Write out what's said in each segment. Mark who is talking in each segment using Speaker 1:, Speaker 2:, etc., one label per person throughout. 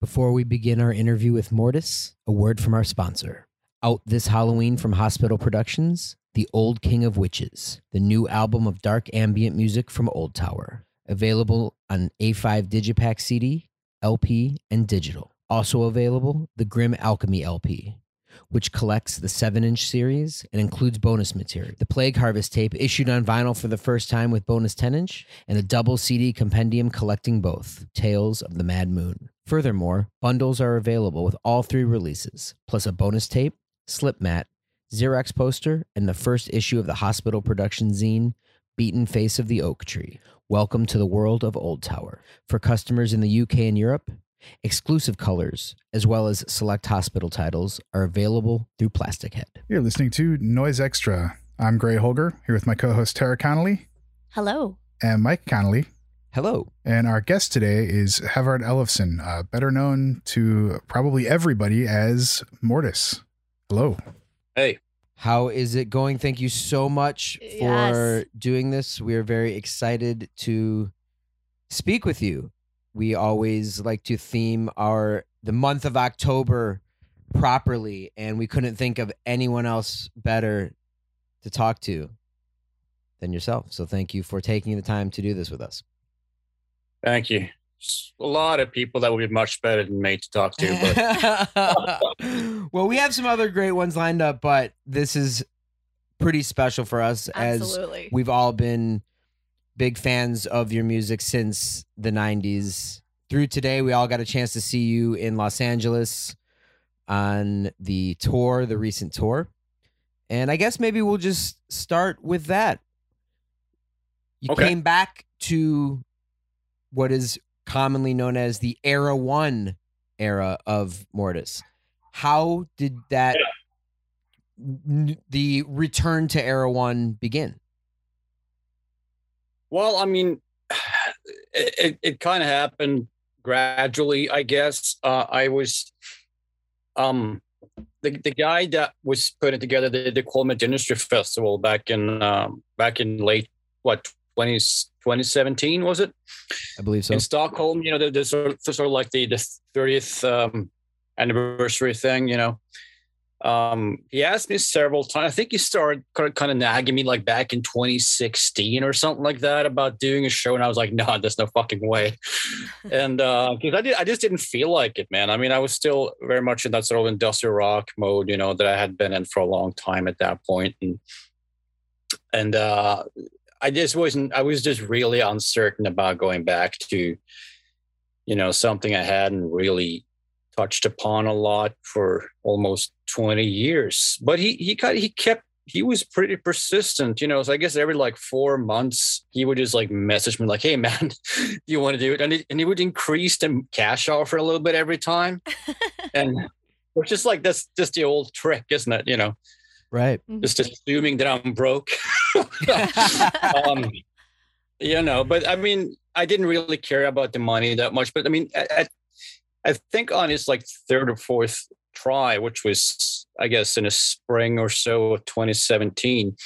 Speaker 1: Before we begin our interview with Mortiis, a word from our sponsor. Out this Halloween from Hospital Productions, The Old King of Witches, the new album of dark ambient music from Old Tower. Available on A5 Digipack CD, LP, and digital. Also available, the Grim Alchemy LP, which collects the 7 inch series and includes bonus material. The Plague Harvest tape, issued on vinyl for the first time with bonus 10 inch, and a double CD compendium collecting both Tales of the Mad Moon. Furthermore, bundles are available with all three releases, plus a bonus tape, slip mat, Xerox poster, and the first issue of the hospital production zine, Beaten Face of the Oak Tree. Welcome to the world of Old Tower. For customers in the UK and Europe, exclusive colors, as well as select hospital titles, are available through Plastic Head.
Speaker 2: You're listening to Noise Extra. I'm Gray Holger, here with my co host Tara Connolly
Speaker 3: Hello.
Speaker 2: and Mike Connolly.
Speaker 1: Hello.
Speaker 2: And our guest today is Håvard Ellefsen, uh, better known to probably everybody as Mortiis. Hello.
Speaker 4: Hey,
Speaker 1: How is it going? Thank you so much for
Speaker 3: Yes.
Speaker 1: doing this. We are very excited to speak with you. We always like to theme our the month of October properly, and we couldn't think of anyone else better to talk to than yourself. So thank you for taking the time to do this with us.
Speaker 4: thank you. A lot of people that would be much better than me to talk to, but
Speaker 1: well, we have some other great ones lined up, but this is pretty special for us as we've all been big fans of your music since the 90s. Through today, we all got a chance to see you in Los Angeles on the tour, the recent tour. And I guess maybe we'll just start with that. You
Speaker 4: Okay.
Speaker 1: came back to what is commonly known as the Era One era of Mortiis. How did that, n- the return to Era One begin?
Speaker 4: Well, I mean, it, it, it kind of happened gradually, I guess. Uh, I was, um, the, the guy that was putting together the, the Cold Meat Industry Festival back in um, back in late what 20, 2017 was it?
Speaker 1: I believe so.
Speaker 4: in Stockholm, you know, there- there's sort of, sort of like the the thirtieth um, anniversary thing, you know. Um, he asked me several times. I think he started kind of nagging me like back in 2016 or something like that about doing a show, and I was like, "No, there's no fucking way." and because I did, I just didn't feel like it, man. I mean, I was still very much in that sort of industrial rock mode, you know, that I had been in for a long time at that point, and and uh, I just wasn't. I was just really uncertain about going back to, you know, something I hadn't really touched upon a lot for almost 20 years. But he he got he kept he was pretty persistent, you know. So I guess every like four months he would just like message me like, "Hey man, do you want to do it?" And he, and he would increase the cash offer a little bit every time, and which is like that's just the old trick, isn't it? You know,
Speaker 1: Right.
Speaker 4: just assuming that I'm broke. um, you know, but I mean, I didn't really care about the money that much. But I mean, I, I, think on his like third or fourth try, which was, I guess, in a spring or so of 2017,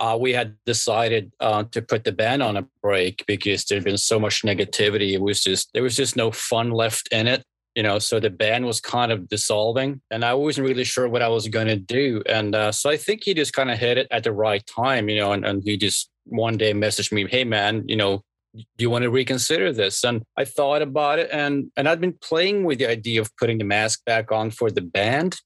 Speaker 4: uh, we had decided uh, to put the band on a break because there'd been so much negativity. It was just there was just no fun left in it you know so the band was kind of dissolving and i wasn't really sure what i was going to do and uh, so i think he just kind of hit it at the right time you know and, and he just one day messaged me hey man you know do you want to reconsider this? And i thought about it and and i'd been playing with the idea of putting the mask back on for the band.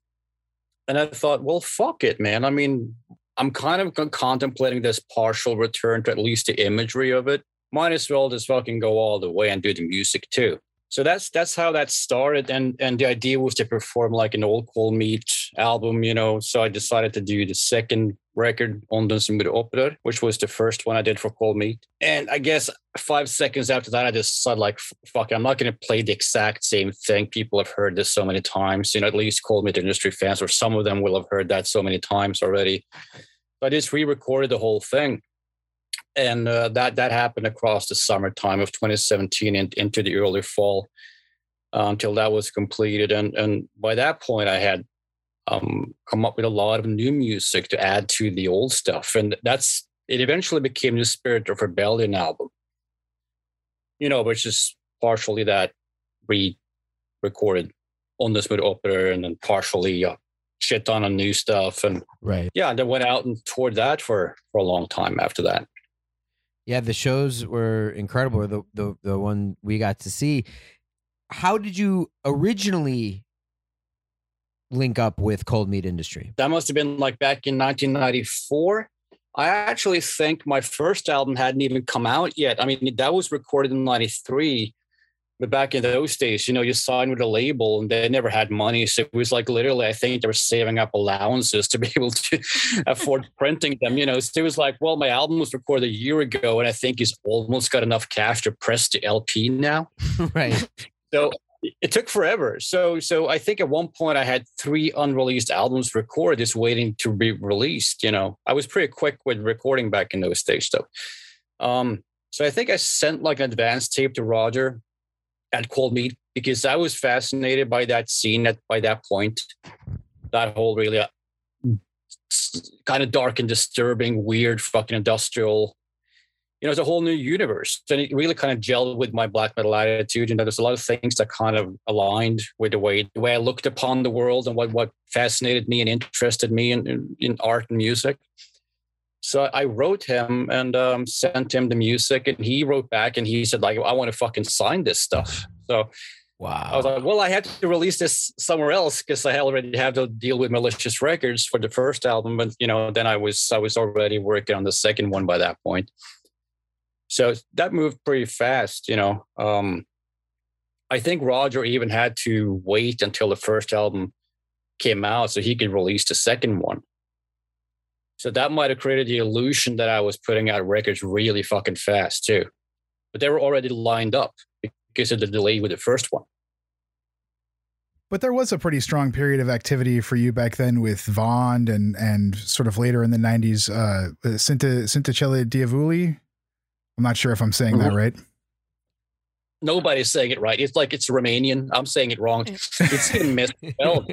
Speaker 4: And i thought well fuck it man. I mean i'm kind of contemplating this partial return to at least the imagery of it. Might as well just fucking go all the way and do the music too. So that's that's how that started and and the idea was to perform like an old cold meat album you know so i decided to do the second record Ånden som gjorde opprør which was the first one i did for cold meat. And i guess five seconds after that i just said, like fuck i'm not going to play the exact same thing. People have heard this so many times. You know at least cold meat industry fans or some of them will have heard that so many times already. So i just re-recorded the whole thing. And uh, that that happened across the summertime of 2017 and into the early fall uh, until that was completed. And and by that point, I had um, come up with a lot of new music to add to the old stuff, and that's it. Eventually became the Spirit of Rebellion album. You know, which is partially that re recorded on the Smooth Operator and then partially uh, shit on on new stuff. And
Speaker 1: Right.
Speaker 4: yeah, they went out and toured that for for a long time after that.
Speaker 1: Yeah, the shows were incredible. The the the one we got to see. How did you originally link up with Cold Meat Industry?
Speaker 4: That must have been like back in 1994. I actually think my first album hadn't even come out yet. I mean, that was recorded in 93. But back in those days, you know, you signed with a label and they never had money. So it was like literally, I think they were saving up allowances to be able to afford printing them. You know, so it was like, well, my album was recorded a year ago and I think he's almost got enough cash to press the LP now.
Speaker 1: right.
Speaker 4: So it took forever. So so I think at one point I had three unreleased albums recorded, just waiting to be released. You know, I was pretty quick with recording back in those days, though. Um, so I think I sent like an advance tape to Roger at Cold Meat because I was fascinated by that scene at by that point. That whole really uh, kind of dark and disturbing, weird, fucking industrial you know, it's a whole new universe. And it really kind of gelled with my black metal attitude. You know, there's a lot of things that kind of aligned with the way the way I looked upon the world and what what fascinated me and interested me in, in, in art and music. So I wrote him and um, sent him the music, and he wrote back and he said like, "I want to fucking sign this stuff." So
Speaker 1: Wow.
Speaker 4: I was like, "Well, I had to release this somewhere else because I already have to deal with malicious records for the first album." But you know, then I was I was already working on the second one by that point so that moved pretty fast you know um, i think roger even had to wait until the first album came out so he could release the second one. So that might have created the illusion that i was putting out records really fucking fast too. But they were already lined up because of the delay with the first one.
Speaker 2: But there was a pretty strong period of activity for you back then with Vond and and sort of later in the '90s, uh, Cinta Cintecele Diavolului. I'm not sure if I'm saying that right.
Speaker 4: nobody's saying it right it's like it's romanian i'm saying it wrong it's been misspelled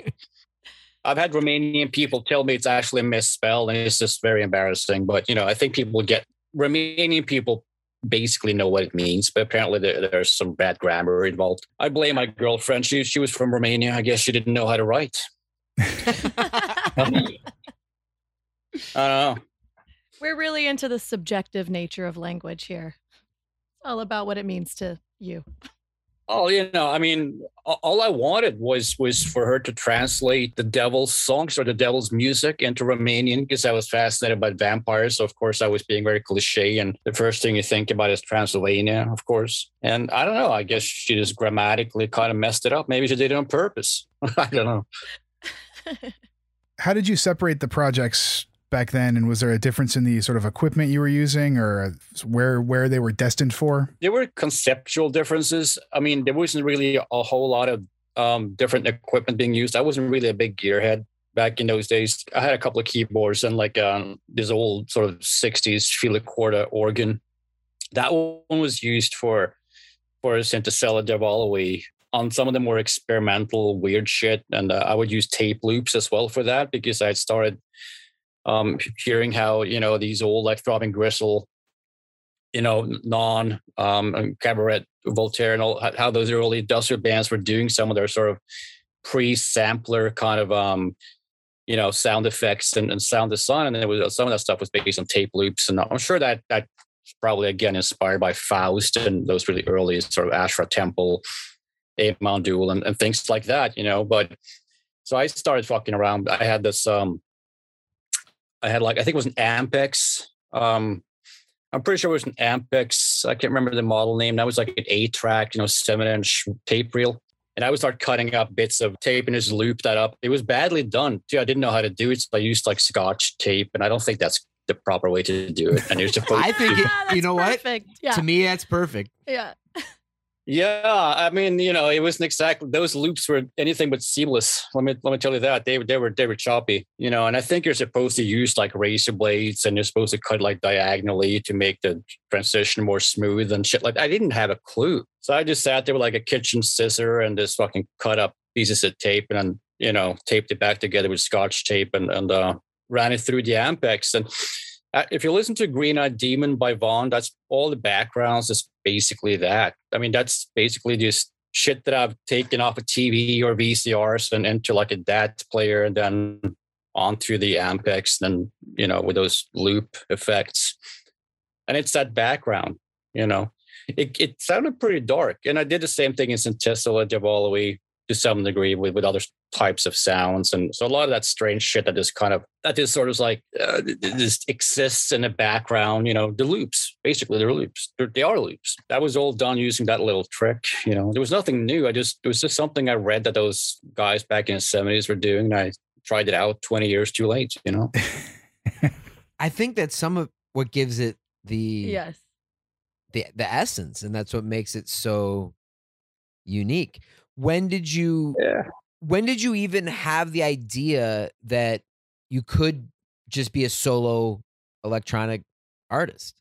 Speaker 4: I've had Romanian people tell me it's actually misspelled, and it's just very embarrassing. But you know, I think people get Romanian people basically know what it means, but apparently there, there's some bad grammar involved. I blame my girlfriend. She she was from Romania. I guess she didn't know how to write. I don't know.
Speaker 3: We're really into the subjective nature of language here. It's all about what it means to you.
Speaker 4: Oh, you know, I mean, all I wanted was was for her to translate the devil's songs or the devil's music into Romanian because I was fascinated by vampires. So of course I was being very cliche, and the first thing you think about is Transylvania, of course. And I don't know. I guess she just grammatically kind of messed it up. Maybe she did it on purpose. I don't know.
Speaker 2: How did you separate the projects back then, and was there a difference in the sort of equipment you were using, or where where they were destined for?
Speaker 4: There were conceptual differences. I mean, there wasn't really a whole lot of um, different equipment being used. I wasn't really a big gearhead back in those days. I had a couple of keyboards and like um, this old sort of 60s Philicorda organ. That one was used for for Cintecele Diavolului. On some of them were experimental weird shit, and uh, I would use tape loops as well for that because I had started um, hearing how you know these old like Throbbing Gristle, you know, non um, Cabaret Voltaire and all how those early industrial bands were doing some of their sort of pre-sampler kind of um, you know sound effects and, and sound design, and then it was some of that stuff was based on tape loops, and I'm sure that that probably again inspired by Faust and those really early sort of Ash Ra Tempel, Amon Düül, and, and things like that, you know. But so I started fucking around. I had this um I had like I think it was an Ampex. Um, I'm pretty sure it was an Ampex. I can't remember the model name. That was like an eight track, you know, seven inch tape reel. And I would start cutting up bits of tape and just loop that up. It was badly done too. I didn't know how to do it, so I used like Scotch tape, and I don't think that's the proper way to do it. And you're supposed.
Speaker 1: I think it,
Speaker 3: Ah,
Speaker 1: you
Speaker 3: that's
Speaker 1: know what?
Speaker 3: Yeah.
Speaker 1: To me, that's perfect.
Speaker 3: yeah.
Speaker 4: Yeah, I mean, you know, it wasn't exactly those loops were anything but seamless. Let me let me tell you that they were they were they were choppy, you know. And I think you're supposed to use like razor blades, and you're supposed to cut like diagonally to make the transition more smooth and shit. Like I didn't have a clue, so I just sat there with like a kitchen scissor and just fucking cut up pieces of tape and then you know taped it back together with scotch tape and and uh, ran it through the Ampex and. Uh, if you listen to Green Eyed Demon by Vond, that's all the backgrounds is basically that. I mean, that's basically just shit that I've taken off a TV or VCRs and into like a DAT player and then onto the Ampex, then you know with those loop effects, and it's that background, you know. It, it sounded pretty dark, and I did the same thing in Cintecele Diavolului to some degree with, with other types of sounds, and so a lot of that strange shit that is kind of that is sort of like uh, just exists in the background. You know, the loops, basically, they're loops. They're, they are loops. That was all done using that little trick. You know, there was nothing new. I just it was just something I read that those guys back in the seventies were doing, and I tried it out 20 years too late, you know?
Speaker 1: I think that some of what gives it the
Speaker 3: Yes.
Speaker 1: the the essence and that's what makes it so unique. When did you
Speaker 4: Yeah.
Speaker 1: when did you even have the idea that you could just be a solo electronic artist?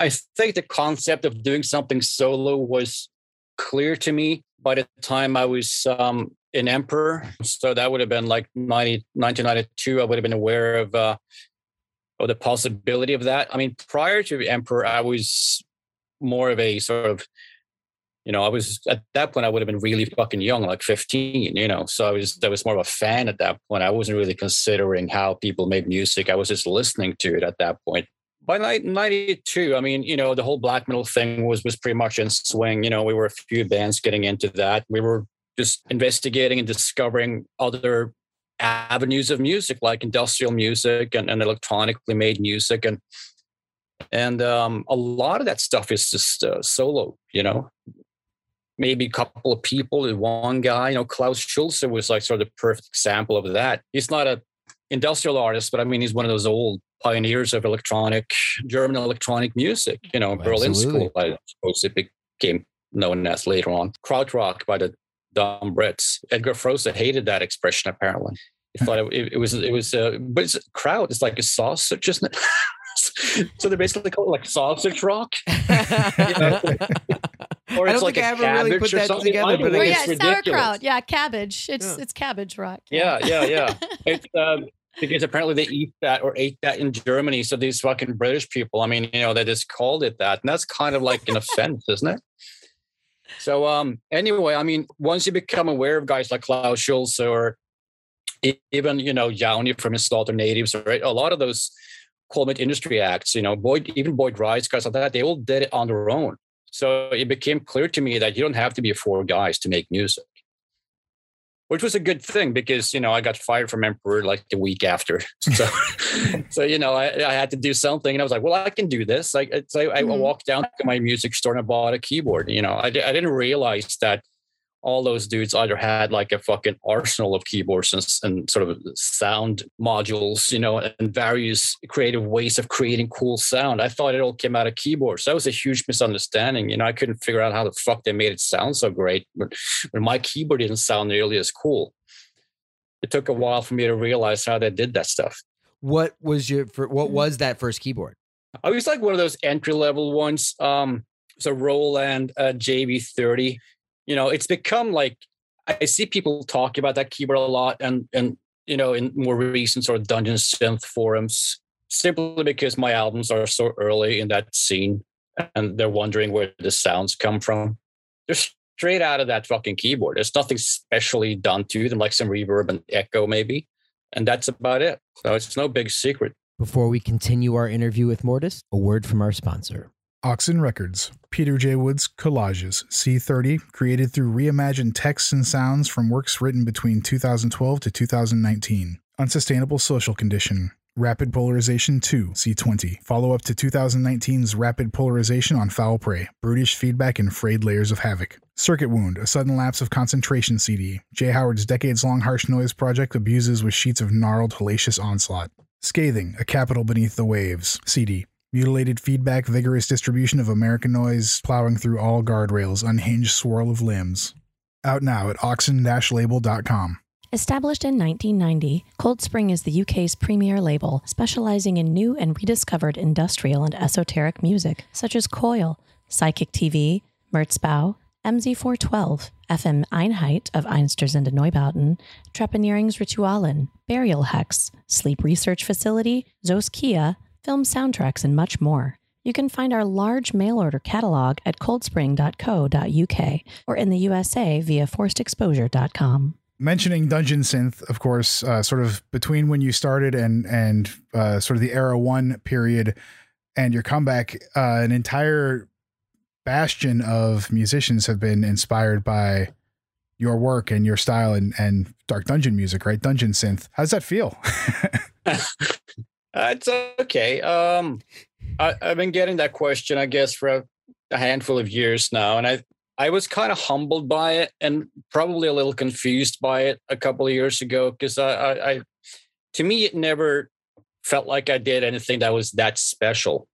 Speaker 4: I think the concept of doing something solo was clear to me by the time I was um, in Emperor. So that would have been like 90, 1992. I would have been aware of uh, of the possibility of that. I mean, prior to Emperor, I was more of a sort of, you know, I was at that point I would have been really fucking young, like 15, you know. So I was I was more of a fan at that point. I wasn't really considering how people made music. I was just listening to it at that point by 92 i mean you know the whole black metal thing was was pretty much in swing you know we were a few bands getting into that we were just investigating and discovering other avenues of music like industrial music and, and electronically made music and and um, a lot of that stuff is just uh, solo you know maybe a couple of people and one guy you know klaus schulze was like sort of the perfect example of that he's not a industrial artist but i mean he's one of those old pioneers of electronic German electronic music. You know, Berlin
Speaker 1: Absolutely.
Speaker 4: School, I suppose it became known as later on. Krautrock by the dumb Brits. Edgar Froese hated that expression apparently. He thought it, it was it was uh, but it's kraut. It's like a sausage, isn't it? so they're basically call it like sausage rock. Or
Speaker 1: I
Speaker 4: it's
Speaker 1: don't
Speaker 4: like
Speaker 1: think
Speaker 4: a
Speaker 1: I ever really
Speaker 4: cabbage
Speaker 1: put
Speaker 4: or
Speaker 1: that
Speaker 4: something.
Speaker 1: together,
Speaker 4: Either
Speaker 1: but
Speaker 3: Well, yeah,
Speaker 4: ridiculous.
Speaker 3: sauerkraut. Yeah, cabbage. It's
Speaker 1: Yeah.
Speaker 3: it's cabbage rock.
Speaker 4: Yeah, yeah, yeah. It's um, because apparently they eat that or ate that in Germany. So these fucking British people, I mean, you know, they just called it that, and that's kind of like an offense, isn't it? So um, anyway, I mean, once you become aware of guys like Klaus Schulze or even you know Jouni from In Slaughter Natives, right? A lot of those Cold Meat industry acts, you know, Boyd, even Boyd Rice, guys like that, they all did it on their own. So it became clear to me that you don't have to be four guys to make music which was a good thing because you know I got fired from Emperor like the week after. So, so you know I, I had to do something, and I was like, well, I can do this. Like, so I, I
Speaker 3: Mhm.
Speaker 4: walked down to my music store and I bought a keyboard. You know, I, I didn't realize that all those dudes either had like a fucking arsenal of keyboards and, and sort of sound modules, you know, and various creative ways of creating cool sound. I thought it all came out of keyboards. That was a huge misunderstanding. You know, I couldn't figure out how the fuck they made it sound so great, but, but my keyboard didn't sound nearly as cool. It took a while for me to realize how they did that stuff.
Speaker 1: What was your what was that first keyboard?
Speaker 4: I was like one of those entry level ones. Um, so Roland uh, JV30. You know, it's become like I see people talking about that keyboard a lot, and and you know, in more recent sort of dungeon synth forums, simply because my albums are so early in that scene, and they're wondering where the sounds come from. They're straight out of that fucking keyboard. There's nothing specially done to them, like some reverb and echo maybe, and that's about it. So it's no big secret.
Speaker 1: Before we continue our interview with Mortiis, a word from our sponsor.
Speaker 2: Oxen Records, Peter J. Wood's Collages, C30, created through reimagined texts and sounds from works written between 2012 to 2019. Unsustainable Social Condition, Rapid Polarization 2, C20. Follow up to 2019's Rapid Polarization on Foul Prey, Brutish Feedback and Frayed Layers of Havoc. Circuit Wound, a sudden lapse of concentration CD. Jay Howard's decades long harsh noise project abuses with sheets of gnarled, hellacious onslaught. Scathing, a capital beneath the waves, CD. Mutilated feedback, vigorous distribution of American noise, plowing through all guardrails, unhinged swirl of limbs. Out now at oxen-label.com.
Speaker 5: Established in 1990, Cold Spring is the UK's premier label, specializing in new and rediscovered industrial and esoteric music, such as Coil, Psychic TV, Merzbow, MZ412, FM Einheit of Einstürzende Neubauten, Trepaneringsritualen, Burial Hex, Sleep Research Facility, Zoskia, film soundtracks, and much more. You can find our large mail order catalog at coldspring.co.uk or in the USA via forcedexposure.com.
Speaker 2: Mentioning Dungeon Synth, of course, uh, sort of between when you started and and uh, sort of the Era One period and your comeback, uh, an entire bastion of musicians have been inspired by your work and your style and, and dark dungeon music, right? Dungeon synth. How does that feel?
Speaker 4: uh, it's okay. Um, I, have been getting that question, I guess, for a, a handful of years now, and I I was kind of humbled by it and probably a little confused by it a couple of years ago because I, I, I, to me, it never felt like I did anything that was that special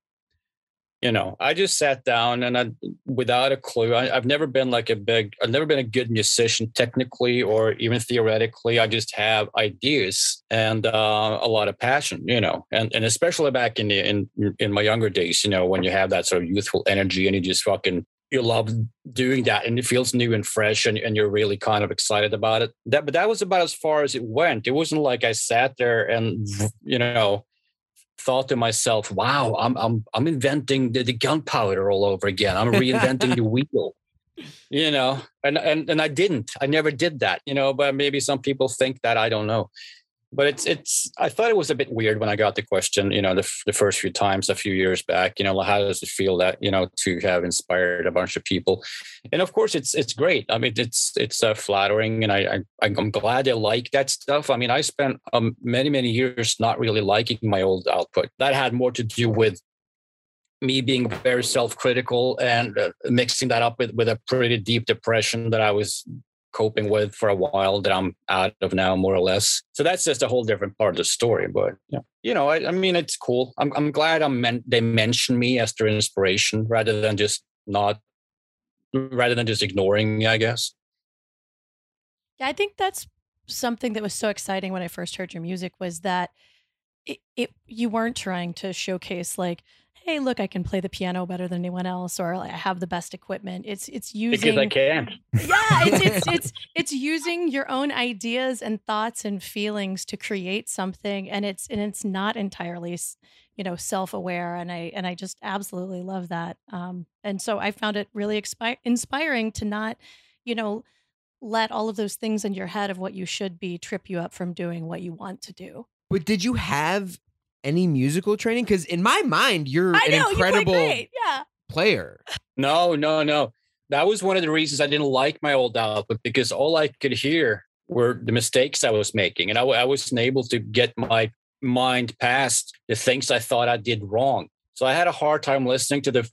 Speaker 4: you know, I just sat down and I, without a clue, I, have never been like a big, I've never been a good musician technically or even theoretically. I just have ideas and uh, a lot of passion, you know, and and especially back in the in in my younger days, you know, when you have that sort of youthful energy and you just fucking you love doing that and it feels new and fresh and, and you're really kind of excited about it. That but that was about as far as it went. It wasn't like I sat there and you know thought to myself, wow, I'm I'm I'm inventing the, the gunpowder all over again. I'm reinventing the wheel. You know, and, and and I didn't. I never did that, you know, but maybe some people think that I don't know but it's it's i thought it was a bit weird when i got the question you know the, the first few times a few years back you know how does it feel that you know to have inspired a bunch of people? And of course it's it's great. I mean it's it's uh, flattering and I, I i'm glad they like that stuff. I mean i spent um, many many years not really liking my old output. That had more to do with me being very self-critical and uh, mixing that up with, with a pretty deep depression that I was coping with for a while that I'm out of now, more or less. So that's just a whole different part of the story. But yeah, you know, I, I mean, it's cool. I'm I'm glad I'm meant they mention me as their inspiration rather than just not, rather than just ignoring me. I guess.
Speaker 3: Yeah, I think that's something that was so exciting when I first heard your music was that it, it you weren't trying to showcase like hey, look, I can play the piano better than anyone else, or I have the best equipment. It's it's using
Speaker 4: because I can't.
Speaker 3: Yeah, it's it's it's it's using your own ideas and thoughts and feelings to create something, and it's and it's not entirely, you know, self aware. And I and I just absolutely love that. Um, and so I found it really expi- inspiring to not, you know, let all of those things in your head of what you should be trip you up from doing what you want to do.
Speaker 1: But did you have any musical training? Because in my mind, you're
Speaker 3: I
Speaker 1: an
Speaker 3: know,
Speaker 1: incredible
Speaker 3: yeah.
Speaker 1: player.
Speaker 4: No, no, no. That was one of the reasons I didn't like my old output because all I could hear were the mistakes I was making, and I, I wasn't able to get my mind past the things I thought I did wrong. So I had a hard time listening to the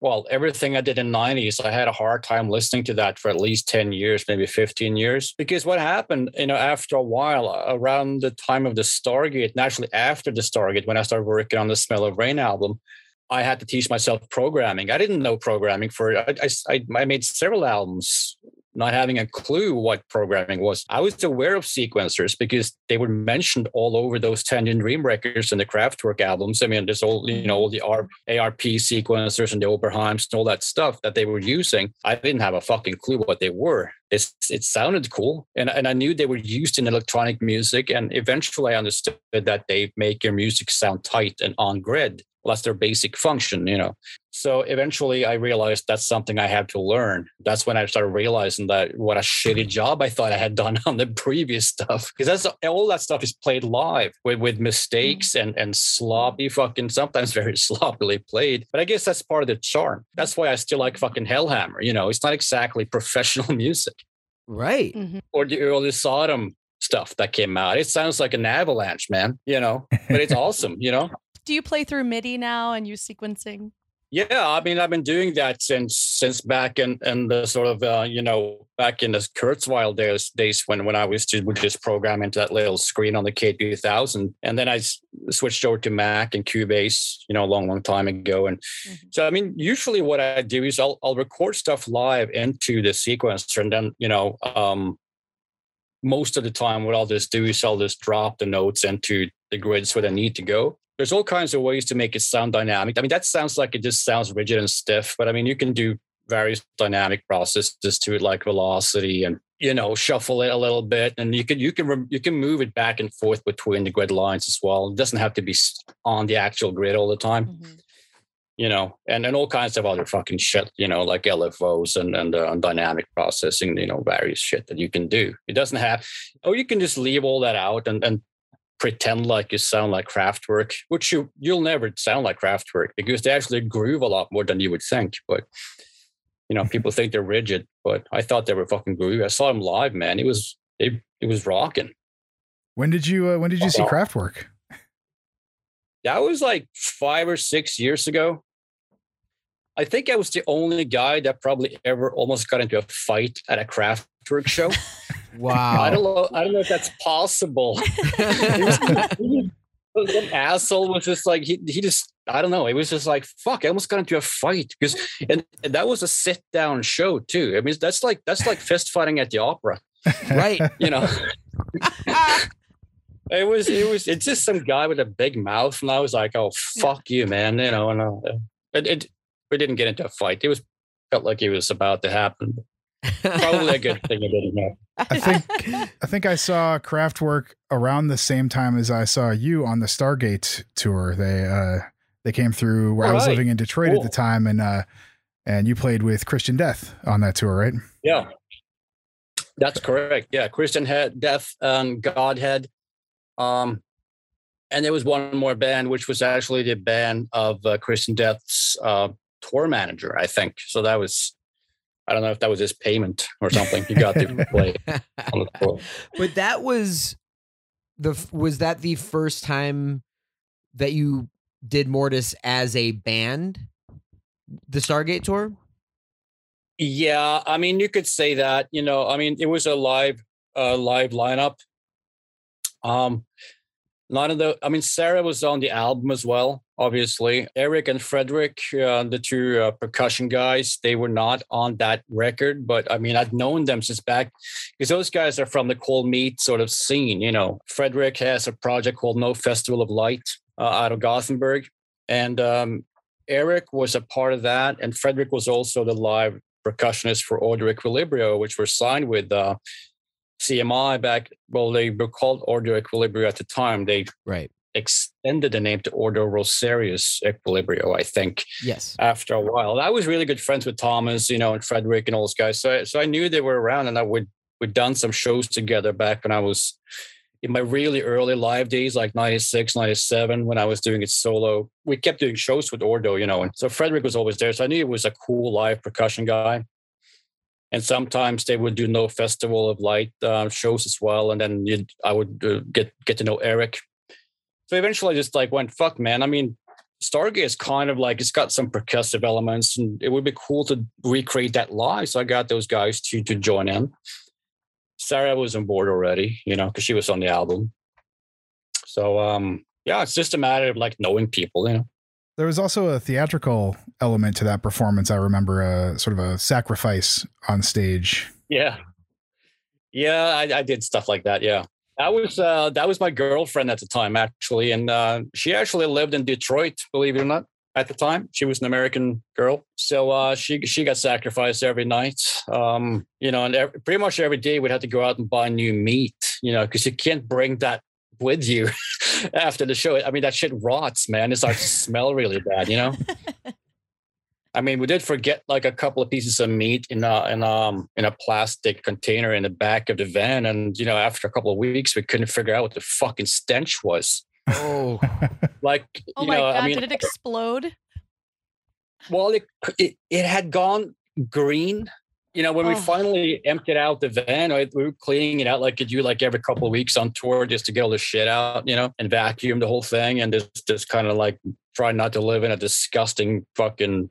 Speaker 4: well, everything I did in 90s, I had a hard time listening to that for at least 10 years, maybe 15 years. Because what happened, you know, after a while, uh, around the time of the Stargate, and actually after the Stargate, when I started working on the Smell of Rain album, I had to teach myself programming. I didn't know programming for I, I, I made several albums not having a clue what programming was. I was aware of sequencers because they were mentioned all over those Tangerine Dream records and the Kraftwerk albums. I mean, there's all you know all the ARP sequencers and the Oberheims and all that stuff that they were using. I didn't have a fucking clue what they were. It's, it sounded cool, and and I knew they were used in electronic music. And eventually, I understood that they make your music sound tight and on grid. Well, that's their basic function, you know. So eventually I realized that's something I had to learn. That's when I started realizing that what a shitty job I thought I had done on the previous stuff. Because that's all that stuff is played live with, with mistakes and, and sloppy fucking, sometimes very sloppily played. But I guess that's part of the charm. That's why I still like fucking Hellhammer. You know, it's not exactly professional music.
Speaker 1: Right.
Speaker 3: Mm-hmm.
Speaker 4: Or the early Sodom stuff that came out. It sounds like an avalanche, man, you know, but it's awesome, you know?
Speaker 3: Do you play through MIDI now and use sequencing?
Speaker 4: Yeah, I mean, I've been doing that since since back in in the sort of uh, you know back in the Kurzweil days days when when I was just would just program into that little screen on the K2000, and then I switched over to Mac and Cubase, you know, a long long time ago. And mm-hmm. so, I mean, usually what I do is I'll I'll record stuff live into the sequencer, and then you know, um, most of the time, what I'll just do is I'll just drop the notes into the grids where they need to go there's all kinds of ways to make it sound dynamic. I mean, that sounds like it just sounds rigid and stiff, but I mean, you can do various dynamic processes to it, like velocity and you know shuffle it a little bit, and you can you can you can move it back and forth between the grid lines as well. It doesn't have to be on the actual grid all the time. Mm-hmm. you know, and, and all kinds of other fucking shit, you know, like LFOs and, and uh, dynamic processing, you know, various shit that you can do. It doesn't have, oh, you can just leave all that out and, and pretend like you sound like Kraftwerk, which you, you'll never sound like Kraftwerk because they actually groove a lot more than you would think. But, you know, people think they're rigid, but I thought they were fucking groovy. I saw them live, man. It was, it, it was rocking.
Speaker 2: When did you, uh, when did you see Kraftwerk?
Speaker 4: That was like five or six years ago. I think I was the only guy that probably ever almost got into a fight at a Kraftwerk show.
Speaker 1: wow.
Speaker 4: I don't know. I don't know if that's possible. Some asshole was just like he, he just I don't know. It was just like fuck. I almost got into a fight because and, and that was a sit down show too. I mean that's like that's like fist fighting at the opera,
Speaker 1: right?
Speaker 4: You know. it was it was it's just some guy with a big mouth, and I was like, oh fuck you, man. You know, and uh, it, it we didn't get into a fight. It was felt like it was about to happen. Probably a good thing it didn't happen.
Speaker 2: I think I think I saw Kraftwerk around the same time as I saw you on the Stargate tour. They uh they came through where All I was right. living in Detroit cool. at the time and uh and you played with Christian Death on that tour, right?
Speaker 4: Yeah. That's correct. Yeah, Christian Head, Death and Godhead. Um and there was one more band, which was actually the band of uh, Christian Death's uh, tour manager, I think. So that was I don't know if that was his payment or something. He got to play on the tour.
Speaker 1: But that was the was that the first time that you did Mortiis as a band, the Stargate tour?
Speaker 4: Yeah, I mean, you could say that. You know, I mean, it was a live, uh, live lineup. Um, none of the, I mean, Sarah was on the album as well obviously. Eric and Frederick, uh, the two uh, percussion guys, they were not on that record, but I mean, I'd known them since back because those guys are from the cold meat sort of scene. You know, Frederick has a project called No Festival of Light uh, out of Gothenburg, and um, Eric was a part of that, and Frederick was also the live percussionist for Ordo Equilibrio, which were signed with. Uh, CMI back, well, they were called Ordo Equilibrio at the time. They
Speaker 1: right
Speaker 4: extended the name to Ordo Rosarius Equilibrio, I think.
Speaker 1: Yes.
Speaker 4: After a while, I was really good friends with Thomas, you know, and Frederick and all those guys. So, so I knew they were around, and I would we'd done some shows together back when I was in my really early live days, like 96, 97, when I was doing it solo. We kept doing shows with Ordo, you know, and so Frederick was always there. So I knew he was a cool live percussion guy. And sometimes they would do no festival of light uh, shows as well, and then I would uh, get get to know Eric so eventually I just like went, fuck, man. I mean, Stargate is kind of like it's got some percussive elements, and it would be cool to recreate that live. So I got those guys to to join in. Sarah was on board already, you know, because she was on the album. So um, yeah, it's just a matter of like knowing people, you know.
Speaker 2: There was also a theatrical element to that performance. I remember a sort of a sacrifice on stage.
Speaker 4: Yeah, yeah, I, I did stuff like that. Yeah, that was uh, that was my girlfriend at the time, actually, and uh, she actually lived in Detroit. Believe it or not, at the time, she was an American girl. So uh, she she got sacrificed every night. Um, you know, and every, pretty much every day we'd have to go out and buy new meat. You know, because you can't bring that with you after the show. I mean, that shit rots, man. It starts to smell really bad. You know. I mean, we did forget like a couple of pieces of meat in a in um in a plastic container in the back of the van, and you know, after a couple of weeks, we couldn't figure out what the fucking stench was.
Speaker 1: Oh,
Speaker 4: like
Speaker 3: oh my
Speaker 4: know,
Speaker 3: god!
Speaker 4: I mean,
Speaker 3: did it explode?
Speaker 4: Well, it, it it had gone green. You know, when oh. we finally emptied out the van, we were cleaning it out like you do like every couple of weeks on tour just to get all the shit out, you know, and vacuum the whole thing and just just kind of like try not to live in a disgusting fucking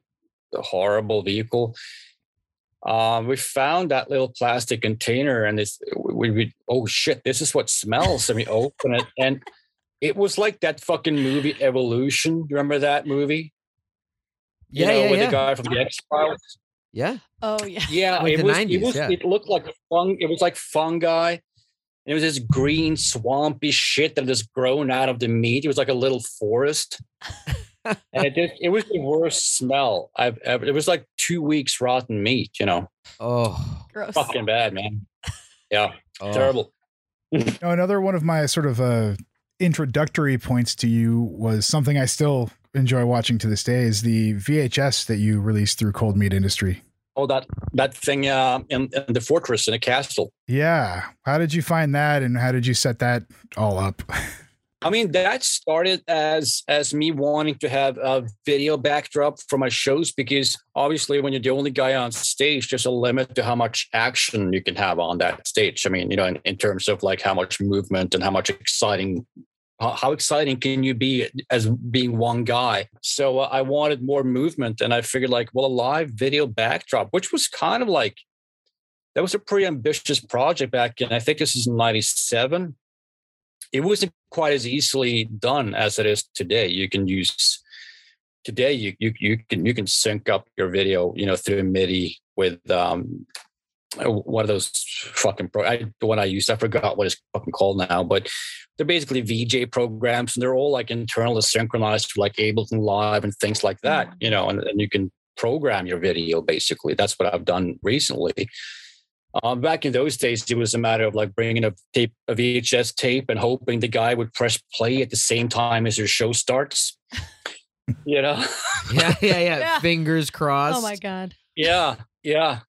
Speaker 4: horrible vehicle. Um, we found that little plastic container and it's we, we oh shit, this is what smells. And we open it and it was like that fucking movie Evolution. You remember that movie? You
Speaker 1: yeah,
Speaker 4: know,
Speaker 1: yeah,
Speaker 4: with
Speaker 1: yeah.
Speaker 4: the guy from the X Files.
Speaker 1: Yeah.
Speaker 3: Oh yeah.
Speaker 4: Yeah,
Speaker 1: Like
Speaker 4: it
Speaker 1: the
Speaker 4: was.
Speaker 1: 90s,
Speaker 4: it was.
Speaker 1: yeah.
Speaker 4: It looked like fung. It was like fungi. It was this green swampy shit that just grown out of the meat. It was like a little forest and it did, it was the worst smell I've ever. It was like two weeks rotten meat. You know,
Speaker 1: Oh.
Speaker 3: Gross.
Speaker 4: fucking bad, man. Yeah,
Speaker 1: oh.
Speaker 4: terrible.
Speaker 2: Now, another one of my sort of uh, introductory points to you was something I still enjoy watching to this day is the VHS that you released through Cold Meat Industry.
Speaker 4: Oh, that that thing uh, in, in the fortress in the castle.
Speaker 2: Yeah. How did you find that, and how did you set that all up?
Speaker 4: I mean, that started as as me wanting to have a video backdrop for my shows because obviously, when you're the only guy on stage, there's a limit to how much action you can have on that stage. I mean, you know, in, in terms of like how much movement and how much exciting how exciting can you be as being one guy so uh, i wanted more movement and i figured like well a live video backdrop which was kind of like that was a pretty ambitious project back in i think this is 97 it wasn't quite as easily done as it is today you can use today you you, you can you can sync up your video you know through midi with um one of those fucking pro I, the one I used, I forgot what it's fucking called now, but they're basically VJ programs and they're all like internally synchronized to like Ableton Live and things like that, mm-hmm. you know, and, and, you can program your video basically. That's what I've done recently. Um, back in those days, it was a matter of like bringing a tape, a VHS tape, and hoping the guy would press play at the same time as your show starts. you know?
Speaker 1: yeah, yeah, yeah, yeah. Fingers crossed.
Speaker 3: Oh my god.
Speaker 4: Yeah, yeah.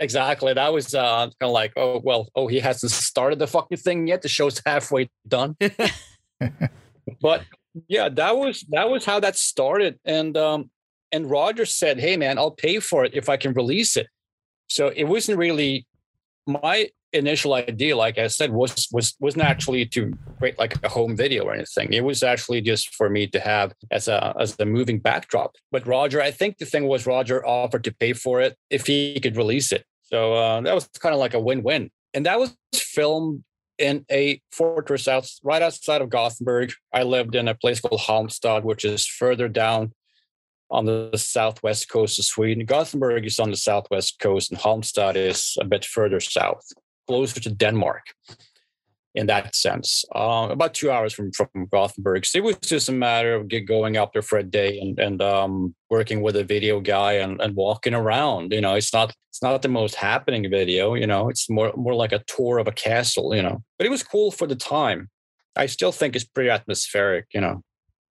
Speaker 4: Exactly. That was uh, kind of like, oh well, oh he hasn't started the fucking thing yet. The show's halfway done. but yeah, that was that was how that started. And um, and Roger said, "Hey man, I'll pay for it if I can release it." So it wasn't really my initial idea. Like I said, was was wasn't actually to create like a home video or anything. It was actually just for me to have as a as a moving backdrop. But Roger, I think the thing was Roger offered to pay for it if he could release it. So uh, that was kind of like a win-win. And that was filmed in a fortress out right outside of Gothenburg. I lived in a place called Halmstad, which is further down on the southwest coast of Sweden. Gothenburg is on the southwest coast, and Halmstad is a bit further south, closer to Denmark in that sense. Uh, about two hours from from Gothenburg. So it was just a matter of going up there for a day and and um, working with a video guy and, and walking around. You know, it's not it's not the most happening video. You know, it's more more like a tour of a castle. You know, but it was cool for the time. I still think it's pretty atmospheric. You know.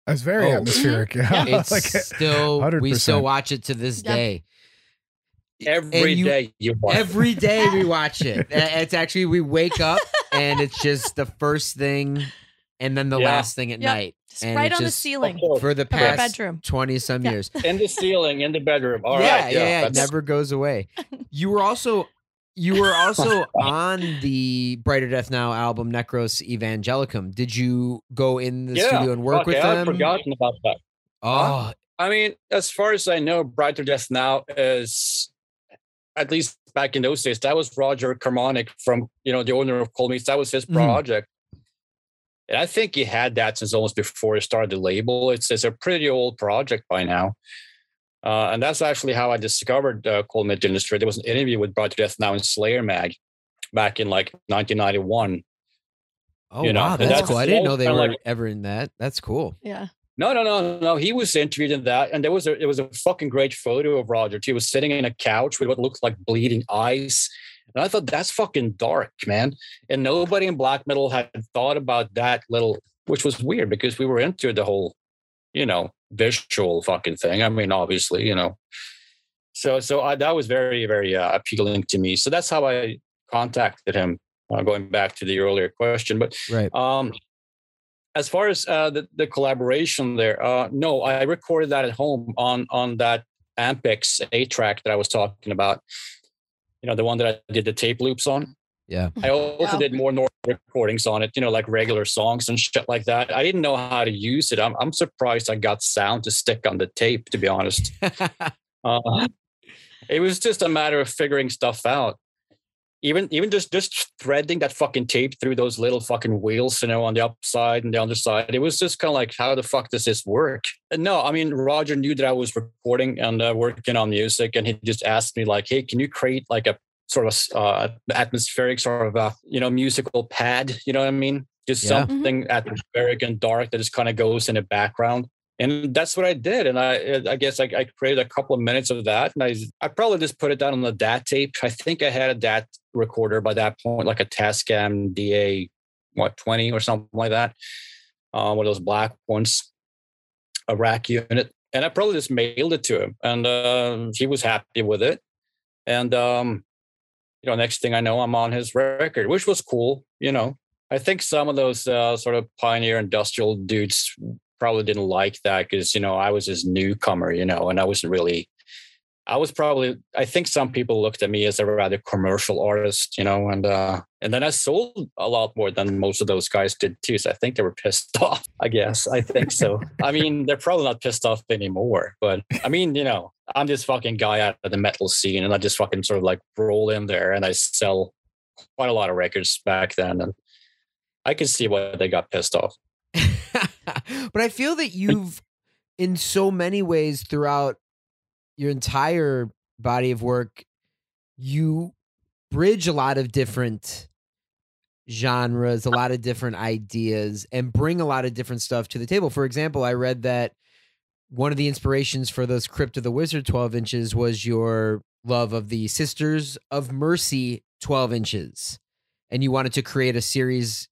Speaker 2: It's very oh, atmospheric. Yeah.
Speaker 1: It's like still 100%. we still watch it to this day.
Speaker 4: Every you, day you watch
Speaker 1: every day we watch it. It's actually we wake up and it's just the first thing and then the yeah. last thing at yep. night.
Speaker 3: Just and right on just, the ceiling
Speaker 1: for the past bedroom. 20 some yeah. years.
Speaker 4: In the ceiling, in the bedroom. All
Speaker 1: yeah,
Speaker 4: right,
Speaker 1: yeah, yeah, it never goes away. You were also you were also on the Brighter Death Now album Necrose Evangelicum. Did you go in the yeah, studio and work with them?
Speaker 4: I've forgotten about that.
Speaker 1: Oh,
Speaker 4: I mean, as far as I know, Brighter Death Now is at least back in those days, that was Roger Karmanik from you know the owner of Cold Meats. That was his mm-hmm. project, mm. and I think he had that since almost before he started the label. It's it's a pretty old project by now, uh, and that's actually how I discovered uh, Cold Meat Industry. There was an interview with Brighter Death Now in Slayer Mag back in like 1991.
Speaker 1: Oh you know? wow, that's, that's cool. I didn't know they were like, ever in that. That's cool.
Speaker 3: Yeah.
Speaker 4: No, no, no, no. He was interviewed in that, and there was a it was a fucking great photo of Roger. He was sitting in a couch with what looked like bleeding eyes, and I thought that's fucking dark, man. And nobody in black metal had thought about that little, which was weird because we were into the whole, you know, visual fucking thing. I mean, obviously, you know. So, so I, that was very, very uh, appealing to me. So that's how I contacted him. Uh, going back to the earlier question, but
Speaker 1: right.
Speaker 4: Um, as far as uh, the, the collaboration there, uh, no, I recorded that at home on on that Ampex eight track that I was talking about. You know, the one that I did the tape loops on.
Speaker 1: Yeah.
Speaker 4: I also did more normal recordings on it, you know, like regular songs and shit like that. I didn't know how to use it. I'm, I'm surprised I got sound to stick on the tape, to be honest. uh, it was just a matter of figuring stuff out even even just just threading that fucking tape through those little fucking wheels, you know, on the upside and the underside. It was just kind of like, how the fuck does this work? And no, I mean, Roger knew that I was recording and uh, working on music, and he just asked me like, hey, can you create like a sort of uh, atmospheric sort of a you know musical pad? You know what I mean? Just yeah. Mm-hmm. something mm-hmm. atmospheric and dark that just kind of goes in the background and that's what I did. And I, I guess I, I, created a couple of minutes of that, and I, I probably just put it down on the DAT tape. I think I had a DAT recorder by that point, like a Tascam DA, what twenty or something like that, uh, one of those black ones. a rack unit, and I probably just mailed it to him, and uh, he was happy with it. And um, you know, next thing I know, I'm on his record, which was cool. You know, I think some of those uh, sort of pioneer industrial dudes probably didn't like that because you know I was his newcomer, you know, and I wasn't really I was probably I think some people looked at me as a rather commercial artist, you know, and uh and then I sold a lot more than most of those guys did too. So I think they were pissed off, I guess. I think so. I mean, they're probably not pissed off anymore, but I mean, you know, I'm this fucking guy out of the metal scene and I just fucking sort of like roll in there and I sell quite a lot of records back then and I can see why they got pissed off.
Speaker 1: but I feel that you've in so many ways throughout your entire body of work, you bridge a lot of different genres, a lot of different ideas, and bring a lot of different stuff to the table. For example, I read that one of the inspirations for those Crypt of the Wizard 12 inches was your love of the Sisters of Mercy 12 inches. And you wanted to create a series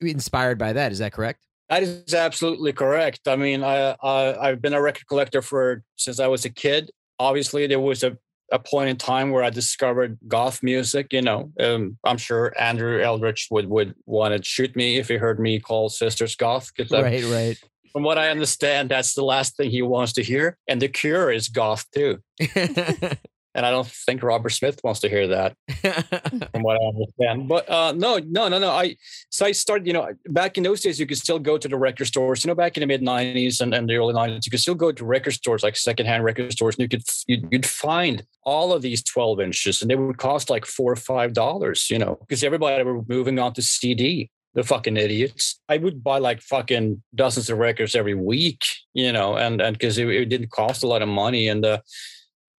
Speaker 1: inspired by that. Is that correct?
Speaker 4: That is absolutely correct. I mean, I, I have been a record collector for since I was a kid. Obviously, there was a, a point in time where I discovered goth music. You know, um, I'm sure Andrew Eldritch would would want to shoot me if he heard me call Sisters goth.
Speaker 1: Right, right.
Speaker 4: From what I understand, that's the last thing he wants to hear. And The Cure is goth too. and I don't think Robert Smith wants to hear that, from what I understand. But uh, no, no, no, no. I so I started. You know, back in those days, you could still go to the record stores. You know, back in the mid '90s and, and the early '90s, you could still go to record stores like secondhand record stores, and you could you'd, you'd find all of these 12 inches, and they would cost like four or five dollars. You know, because everybody were moving on to CD. The fucking idiots. I would buy like fucking dozens of records every week, you know, and and because it, it, didn't cost a lot of money, and uh,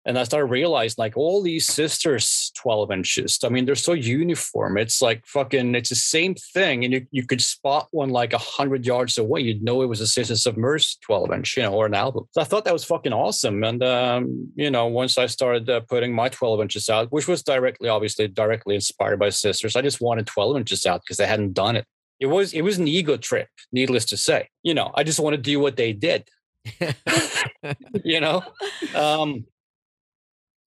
Speaker 4: and I started realizing like all these sisters 12 inches. I mean, they're so uniform. It's like fucking, it's the same thing. And you, you could spot one like a hundred yards away. You'd know it was a Sisters of Mercy 12 inch, you know, or an album. So I thought that was fucking awesome. And, um, you know, once I started uh, putting my 12 inches out, which was directly, obviously directly inspired by sisters, I just wanted 12 inches out because they hadn't done it. It was, it was an ego trip, needless to say. You know, I just want to do what they did. you know, um,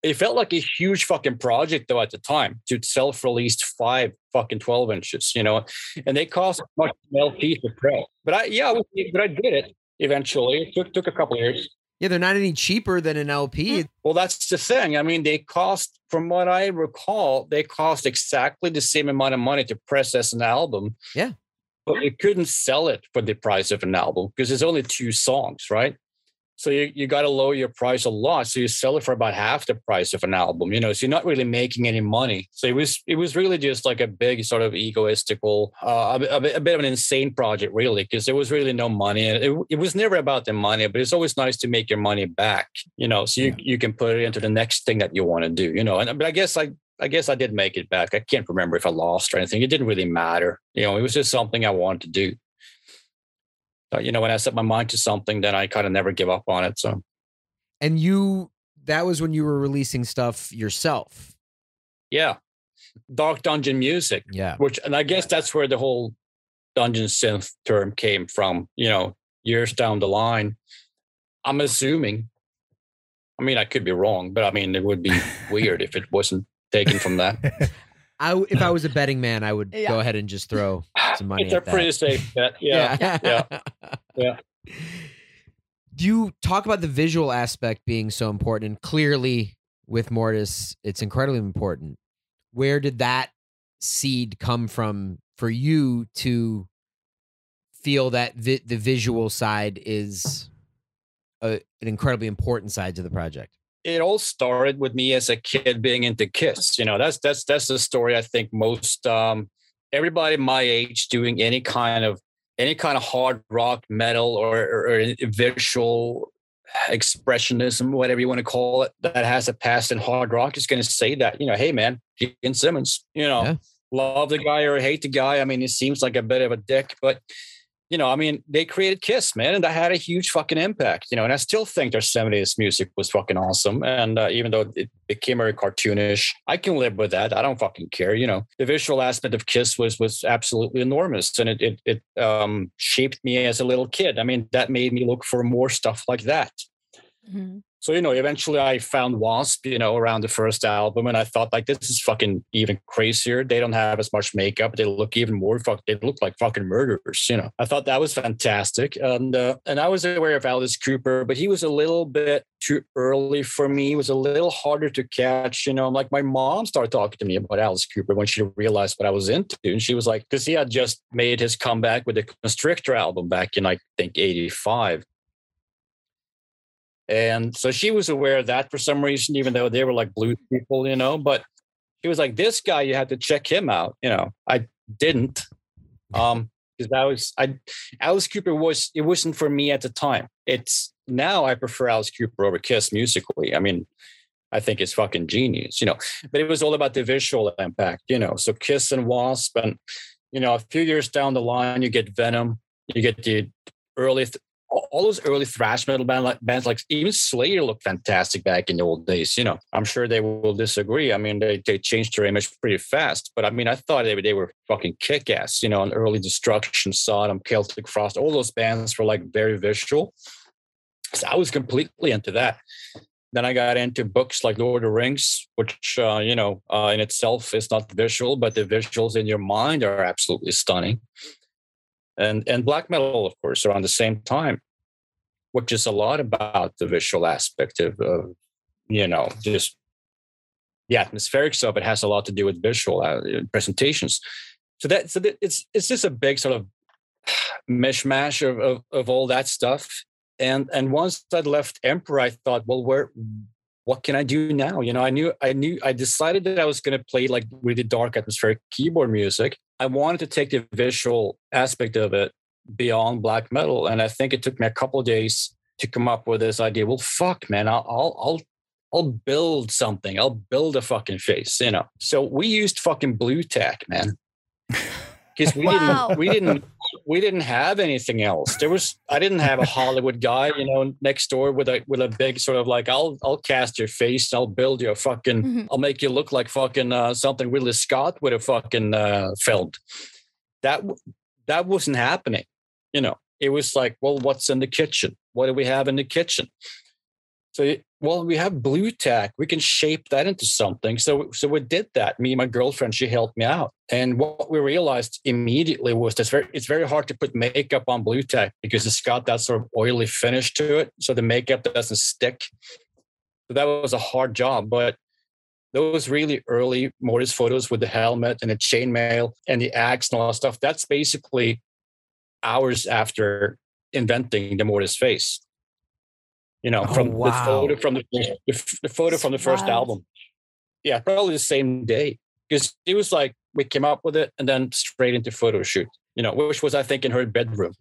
Speaker 4: it felt like a huge fucking project though at the time to self-released five fucking 12 inches, you know, and they cost much LP to press. But I, yeah, but I did it eventually. It took, took a couple years.
Speaker 1: Yeah, they're not any cheaper than an LP.
Speaker 4: Hmm. Well, that's the thing. I mean, they cost, from what I recall, they cost exactly the same amount of money to press as an album.
Speaker 1: Yeah.
Speaker 4: But you couldn't sell it for the price of an album because it's only two songs, right? So you, you got to lower your price a lot. So you sell it for about half the price of an album, you know, so you're not really making any money. So it was, it was really just like a big sort of egoistical, uh, a, a, bit of an insane project really, because there was really no money. And it, it was never about the money, but it's always nice to make your money back, you know, so you, yeah. you can put it into the next thing that you want to do, you know, and, but I guess I, I guess I did make it back. I can't remember if I lost or anything. It didn't really matter. You know, it was just something I wanted to do you know, when I set my mind to something, then I kind of never give up on it. So,
Speaker 1: and you, that was when you were releasing stuff yourself.
Speaker 4: Yeah. Dark dungeon music.
Speaker 1: Yeah.
Speaker 4: Which, and I guess that's where the whole dungeon synth term came from, you know, years down the line. I'm assuming, I mean, I could be wrong, but I mean, it would be weird if it wasn't taken from that.
Speaker 1: I if I was a betting man, I would yeah. go ahead and just throw some money.
Speaker 4: It's a pretty safe bet. Yeah. yeah. yeah. Yeah.
Speaker 1: Do you talk about the visual aspect being so important? And clearly with Mortiis, it's incredibly important. Where did that seed come from for you to feel that vi- the visual side is a, an incredibly important side to the project?
Speaker 4: It all started with me as a kid being into Kiss. You know, that's that's that's the story I think most um, everybody my age doing any kind of any kind of hard rock, metal, or, or, or visual expressionism, whatever you want to call it, that has a past in hard rock is going to say that. You know, hey man, Gene Simmons. You know, yeah. love the guy or hate the guy. I mean, he seems like a bit of a dick, but you know, I mean, they created Kiss, man, and that had a huge fucking impact, you know. And I still think their '70s music was fucking awesome. And uh, even though it became very cartoonish, I can live with that. I don't fucking care, you know. The visual aspect of Kiss was was absolutely enormous, and it it, it um, shaped me as a little kid. I mean, that made me look for more stuff like that. Mm-hmm. So, you know, eventually I found Wasp, you know, around the first album, and I thought like this is fucking even crazier. They don't have as much makeup. They look even more fuck. They look like fucking murderers. You know, I thought that was fantastic, and uh, and I was aware of Alice Cooper, but he was a little bit too early for me. He was a little harder to catch. You know, like my mom started talking to me about Alice Cooper when she realized what I was into, and she was like, because he had just made his comeback with the Constrictor album back in I think '85 and so she was aware of that for some reason, even though they were like blues people, you know. But she was like, "This guy, you had to check him out." You know, I didn't, um, because I was I Alice Cooper was it wasn't for me at the time. It's now I prefer Alice Cooper over Kiss musically. I mean, I think it's fucking genius, you know. But it was all about the visual impact, you know. So Kiss and Wasp, and you know, a few years down the line, you get Venom, you get the early all those early thrash metal band like, bands, like even Slayer, looked fantastic back in the old days. You know, I'm sure they will disagree. I mean, they, they changed their image pretty fast, but I mean, I thought they, they were fucking kick ass. You know, an early Destruction, Sodom, Celtic Frost, all those bands were like very visual. So I was completely into that. Then I got into books like Lord of the Rings, which uh, you know uh, in itself is not visual, but the visuals in your mind are absolutely stunning and and black metal, of course, around the same time, which is a lot about the visual aspect of, of you know just the atmospherics of it has a lot to do with visual uh, presentations. So that so that it's it's just a big sort of mishmash of, of of all that stuff. And and once I left Emperor, I thought, well, where what can I do now? You know, I knew I knew I decided that I was going to play like really dark atmospheric keyboard music, I wanted to take the visual aspect of it beyond black metal, and I think it took me a couple of days to come up with this idea. Well, fuck, man, I'll I'll I'll, I'll build something. I'll build a fucking face, you know. So we used fucking blue tack, man. Because we wow. didn't we didn't we didn't have anything else. There was I didn't have a Hollywood guy, you know, next door with a with a big sort of like I'll I'll cast your face, I'll build you a fucking, mm-hmm. I'll make you look like fucking uh, something Ridley Scott would have fucking uh, filmed. That that wasn't happening. You know, it was like, well, what's in the kitchen? What do we have in the kitchen? So, well, we have blue tack. We can shape that into something. So, so we did that. Me and my girlfriend, she helped me out. And what we realized immediately was that very, it's very hard to put makeup on blue tack because it's got that sort of oily finish to it. So the makeup doesn't stick. So that was a hard job. But those really early Mortiis photos with the helmet and the chainmail and the axe and all that stuff, that's basically hours after inventing the Mortiis face you know, oh, from wow. the photo from the, the, the photo from the first album. Yeah, probably the same day because it was like we came up with it and then straight into photo shoot. You know, which was I think in her bedroom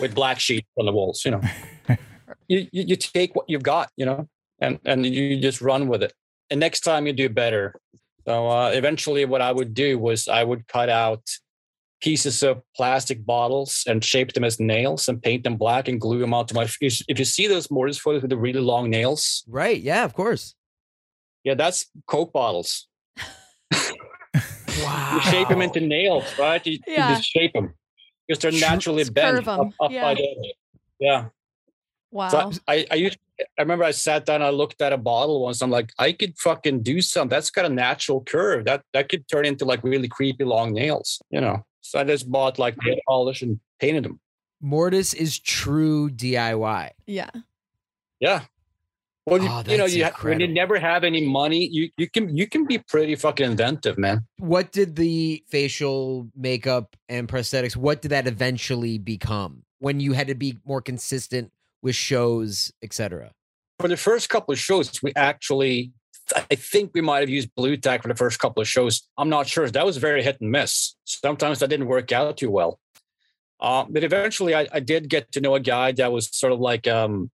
Speaker 4: with black sheets on the walls. You know, you, you you take what you've got, you know, and and you just run with it. And next time you do better. So uh, eventually, what I would do was I would cut out pieces of plastic bottles and shape them as nails and paint them black and glue them onto my. If you see those Mortiis photos with the really long nails,
Speaker 1: right? Yeah, of course.
Speaker 4: Yeah, that's Coke bottles. wow. You shape them into nails, right? You, yeah. you just shape them because they're naturally bent up, up yeah. by the. Yeah.
Speaker 3: Wow.
Speaker 4: So I, I used I remember I sat down, I looked at a bottle once. I'm like, I could fucking do something. That's got a natural curve. That that could turn into like really creepy long nails, you know. So I just bought like nail polish and painted them.
Speaker 1: Mortiis is true DIY.
Speaker 3: Yeah.
Speaker 4: Yeah. Well, you, oh, you know, you when you never have any money, you you can you can be pretty fucking inventive, man.
Speaker 1: What did the facial makeup and prosthetics? What did that eventually become when you had to be more consistent with shows, etc.?
Speaker 4: For the first couple of shows, we actually I think we might have used blue tack for the first couple of shows. I'm not sure. That was very hit and miss. Sometimes that didn't work out too well. Uh, but eventually, I, I, did get to know a guy that was sort of like um,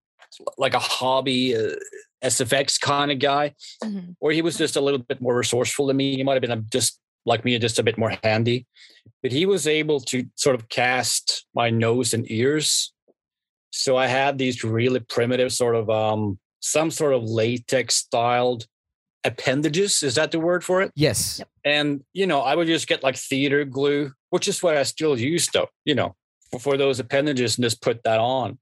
Speaker 4: like a hobby uh, SFX kind of guy, mm-hmm. or he was just a little bit more resourceful than me. He might have been just like me, just a bit more handy. but he was able to sort of cast my nose and ears. So I had these really primitive sort of um, some sort of latex styled appendages. Is that the word for it?
Speaker 1: Yes.
Speaker 4: And you know, I would just get like theater glue, which is what I still use though, you know, for, those appendages and just put that on.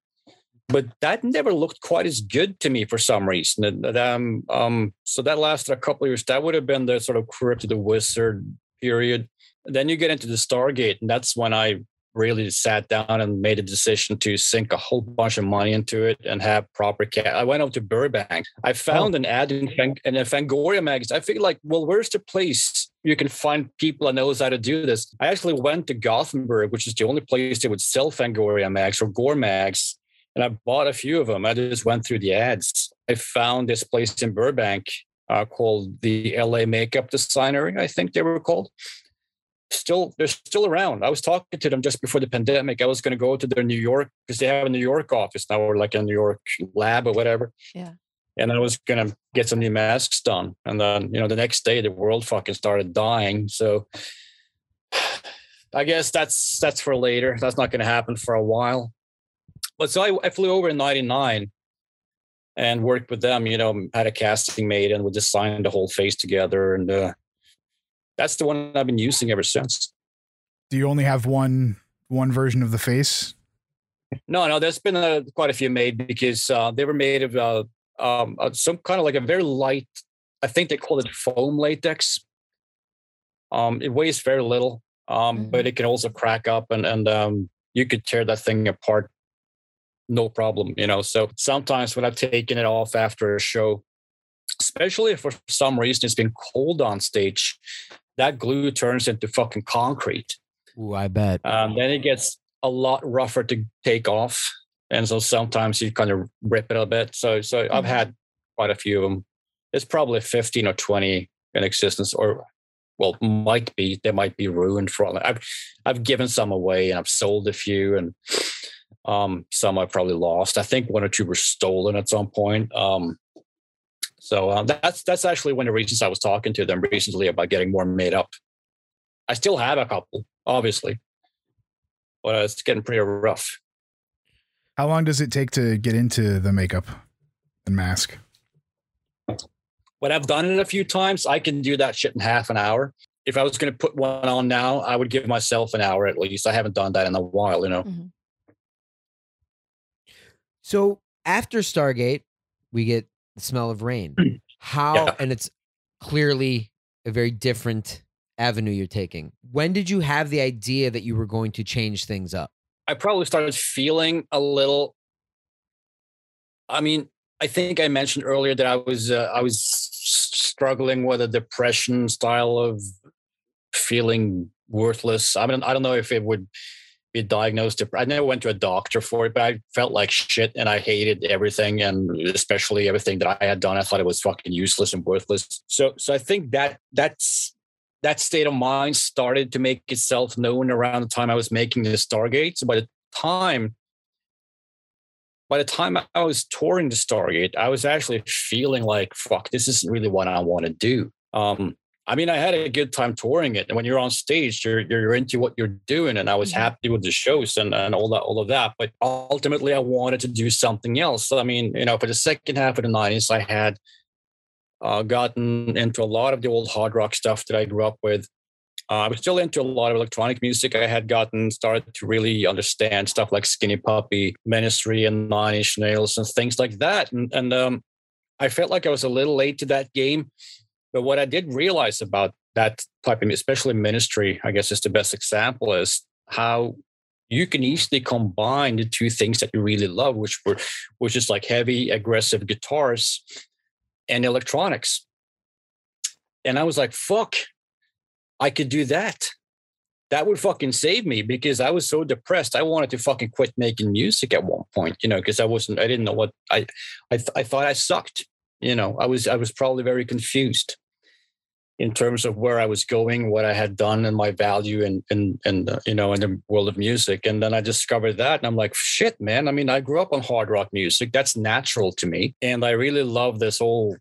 Speaker 4: But that never looked quite as good to me for some reason. And, um, um, so that lasted a couple of years. That would have been the sort of Crypt of the Wizard period. Then you get into the Stargate, and that's when I really sat down and made a decision to sink a whole bunch of money into it and have proper cat. I went out to Burbank. I found oh. an ad in, Fang- in a Fangoria magazine. I figured like, well, where's the place you can find people that knows how to do this? I actually went to Gothenburg, which is the only place they would sell Fangoria mags or Gore mags. And I bought a few of them. I just went through the ads. I found this place in Burbank uh, called the LA Makeup Designer, I think they were called still they're still around. I was talking to them just before the pandemic. I was going to go to their New York because they have a New York office now, or like a New York lab or whatever.
Speaker 3: Yeah.
Speaker 4: And I was going to get some new masks done. And then, you know, the next day the world fucking started dying. So I guess that's that's for later. That's not going to happen for a while. But so I, I flew over in '99 and worked with them. You know, had a casting made and we designed the whole face together and. Uh, that's the one I've been using ever since.
Speaker 2: Do you only have one one version of the face?
Speaker 4: No, no. There's been a, quite a few made because uh, they were made of uh, um, uh, some kind of like a very light. I think they call it foam latex. Um, it weighs very little, um, mm-hmm. but it can also crack up, and and um, you could tear that thing apart, no problem. You know. So sometimes when I've taken it off after a show, especially if for some reason it's been cold on stage, that glue turns into fucking concrete.
Speaker 1: Ooh, I bet.
Speaker 4: Um, then it gets a lot rougher to take off, and so sometimes you kind of rip it a bit. So, so mm-hmm. I've had quite a few of them. It's probably fifteen or twenty in existence, or well, might be. They might be ruined for. I've I've given some away, and I've sold a few, and um, some I probably lost. I think one or two were stolen at some point. Um, so um, that's that's actually one of the reasons I was talking to them recently about getting more made up. I still have a couple, obviously, but uh, it's getting pretty rough.
Speaker 2: How long does it take to get into the makeup and mask?
Speaker 4: When I've done it a few times, I can do that shit in half an hour. If I was going to put one on now, I would give myself an hour at least. I haven't done that in a while, you know. Mm-hmm.
Speaker 1: So after Stargate, we get the smell of rain. How yeah. and it's clearly a very different avenue you're taking. When did you have the idea that you were going to change things up?
Speaker 4: I probably started feeling a little I mean, I think I mentioned earlier that I was uh, I was struggling with a depression style of feeling worthless. I mean, I don't know if it would be diagnosed. I never went to a doctor for it, but I felt like shit and I hated everything and especially everything that I had done. I thought it was fucking useless and worthless. So, so I think that that's that state of mind started to make itself known around the time I was making the Stargate. So by the time by the time I was touring the Stargate, I was actually feeling like, fuck, this isn't really what I want to do. Um, I mean, I had a good time touring it. And when you're on stage, you're you're into what you're doing. And I was mm-hmm. happy with the shows and, and all that, all of that. But ultimately I wanted to do something else. So, I mean, you know, for the second half of the 90s, I had uh, gotten into a lot of the old hard rock stuff that I grew up with. Uh, I was still into a lot of electronic music. I had gotten started to really understand stuff like Skinny Puppy, Ministry, and Nine Inch Nails, and things like that. And, and um, I felt like I was a little late to that game. But what I did realize about that type of, especially ministry, I guess is the best example, is how you can easily combine the two things that you really love, which were which is like heavy, aggressive guitars and electronics. And I was like, fuck, I could do that. That would fucking save me because I was so depressed. I wanted to fucking quit making music at one point, you know, because I wasn't, I didn't know what I, I, I thought I sucked you know i was i was probably very confused in terms of where i was going what i had done and my value and and and you know in the world of music. And then i discovered that and i'm like shit man. I mean i grew up on hard rock music. That's natural to me. And i really love this whole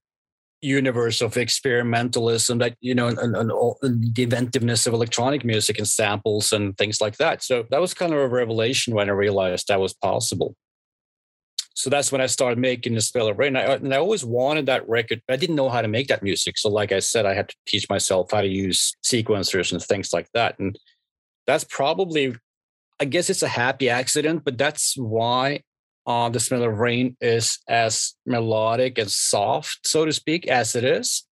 Speaker 4: universe of experimentalism that you know and, and, and, the inventiveness of electronic music and samples and things like that. So that was kind of a revelation when i realized that was possible so that's when i started making the smell of rain I, and I always wanted that record but i didn't know how to make that music so like i said i had to teach myself how to use sequencers and things like that and that's probably i guess it's a happy accident but that's why uh, the smell of rain is as melodic and soft, so to speak, as it is.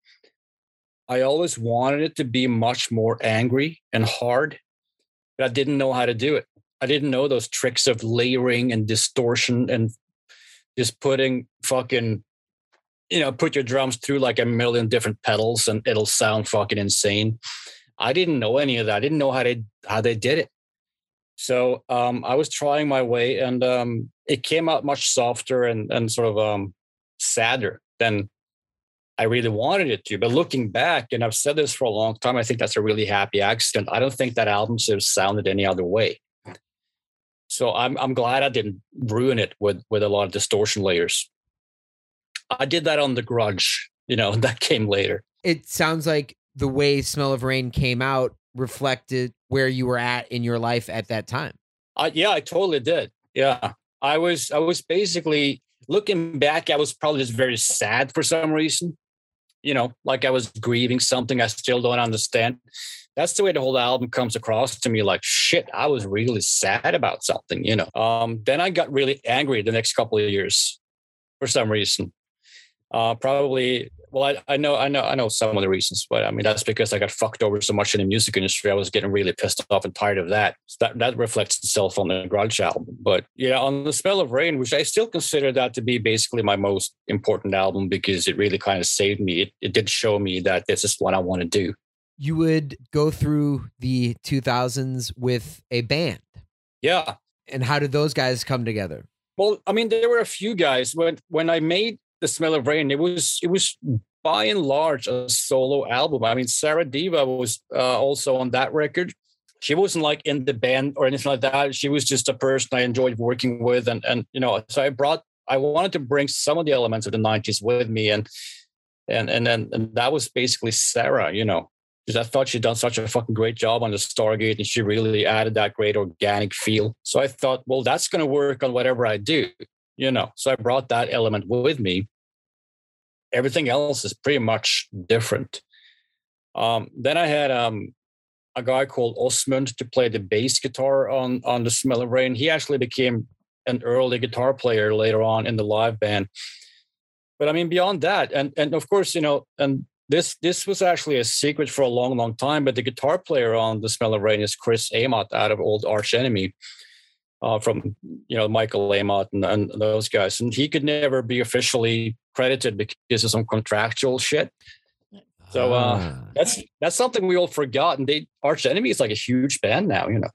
Speaker 4: I always wanted it to be much more angry and hard, but I didn't know how to do it. I didn't know those tricks of layering and distortion and just putting fucking, you know, put your drums through like a million different pedals and it'll sound fucking insane. I didn't know any of that. I didn't know how they how they did it. So um, I was trying my way, and um, it came out much softer and and sort of um, sadder than I really wanted it to. But looking back, and I've said this for a long time, I think that's a really happy accident. I don't think that album should have sounded any other way. So I'm I'm glad I didn't ruin it with with a lot of distortion layers. I did that on the grudge, you know, that came later.
Speaker 1: It sounds like the way Smell of Rain came out reflected where you were at in your life at that time.
Speaker 4: Uh, yeah, I totally did. Yeah, I was. I was basically looking back. I was probably just very sad for some reason. You know, like I was grieving something I still don't understand. That's the way the whole album comes across to me. Like shit, I was really sad about something. You know. Um, then I got really angry the next couple of years for some reason. Uh, probably well, I, I know, I know, I know some of the reasons, but I mean that's because I got fucked over so much in the music industry. I was getting really pissed off and tired of that. So that that reflects itself on the Grudge album. But yeah, on the smell of Rain, which I still consider that to be basically my most important album because it really kind of saved me. It it did show me that this is what I want to do.
Speaker 1: You would go through the 2000s with a band.
Speaker 4: Yeah.
Speaker 1: And how did those guys come together?
Speaker 4: Well, I mean, there were a few guys when when I made the smell of rain it was it was by and large a solo album i mean Sarah Deva was uh, also on that record she wasn't like in the band or anything like that she was just a person i enjoyed working with and and you know so i brought i wanted to bring some of the elements of the 90s with me and and and then and that was basically sarah you know because I thought she'd done such a fucking great job on the Stargate and she really added that great organic feel. So I thought, well, that's going to work on whatever I do you know? So i brought that element with me. Everything else is pretty much different. Um, then i had um, a guy called osmund to play the bass guitar on on the smell of rain. He actually became an early guitar player later on in the live band. But i mean beyond that and and of course you know and this this was actually a secret for a long long time but the guitar player on the smell of rain is chris amott out of old arch enemy uh, from you know Michael Amott and, and, those guys, and he could never be officially credited because of some contractual shit. So uh, ah. that's that's something we all forgot. And they Arch Enemy is like a huge band now, you know.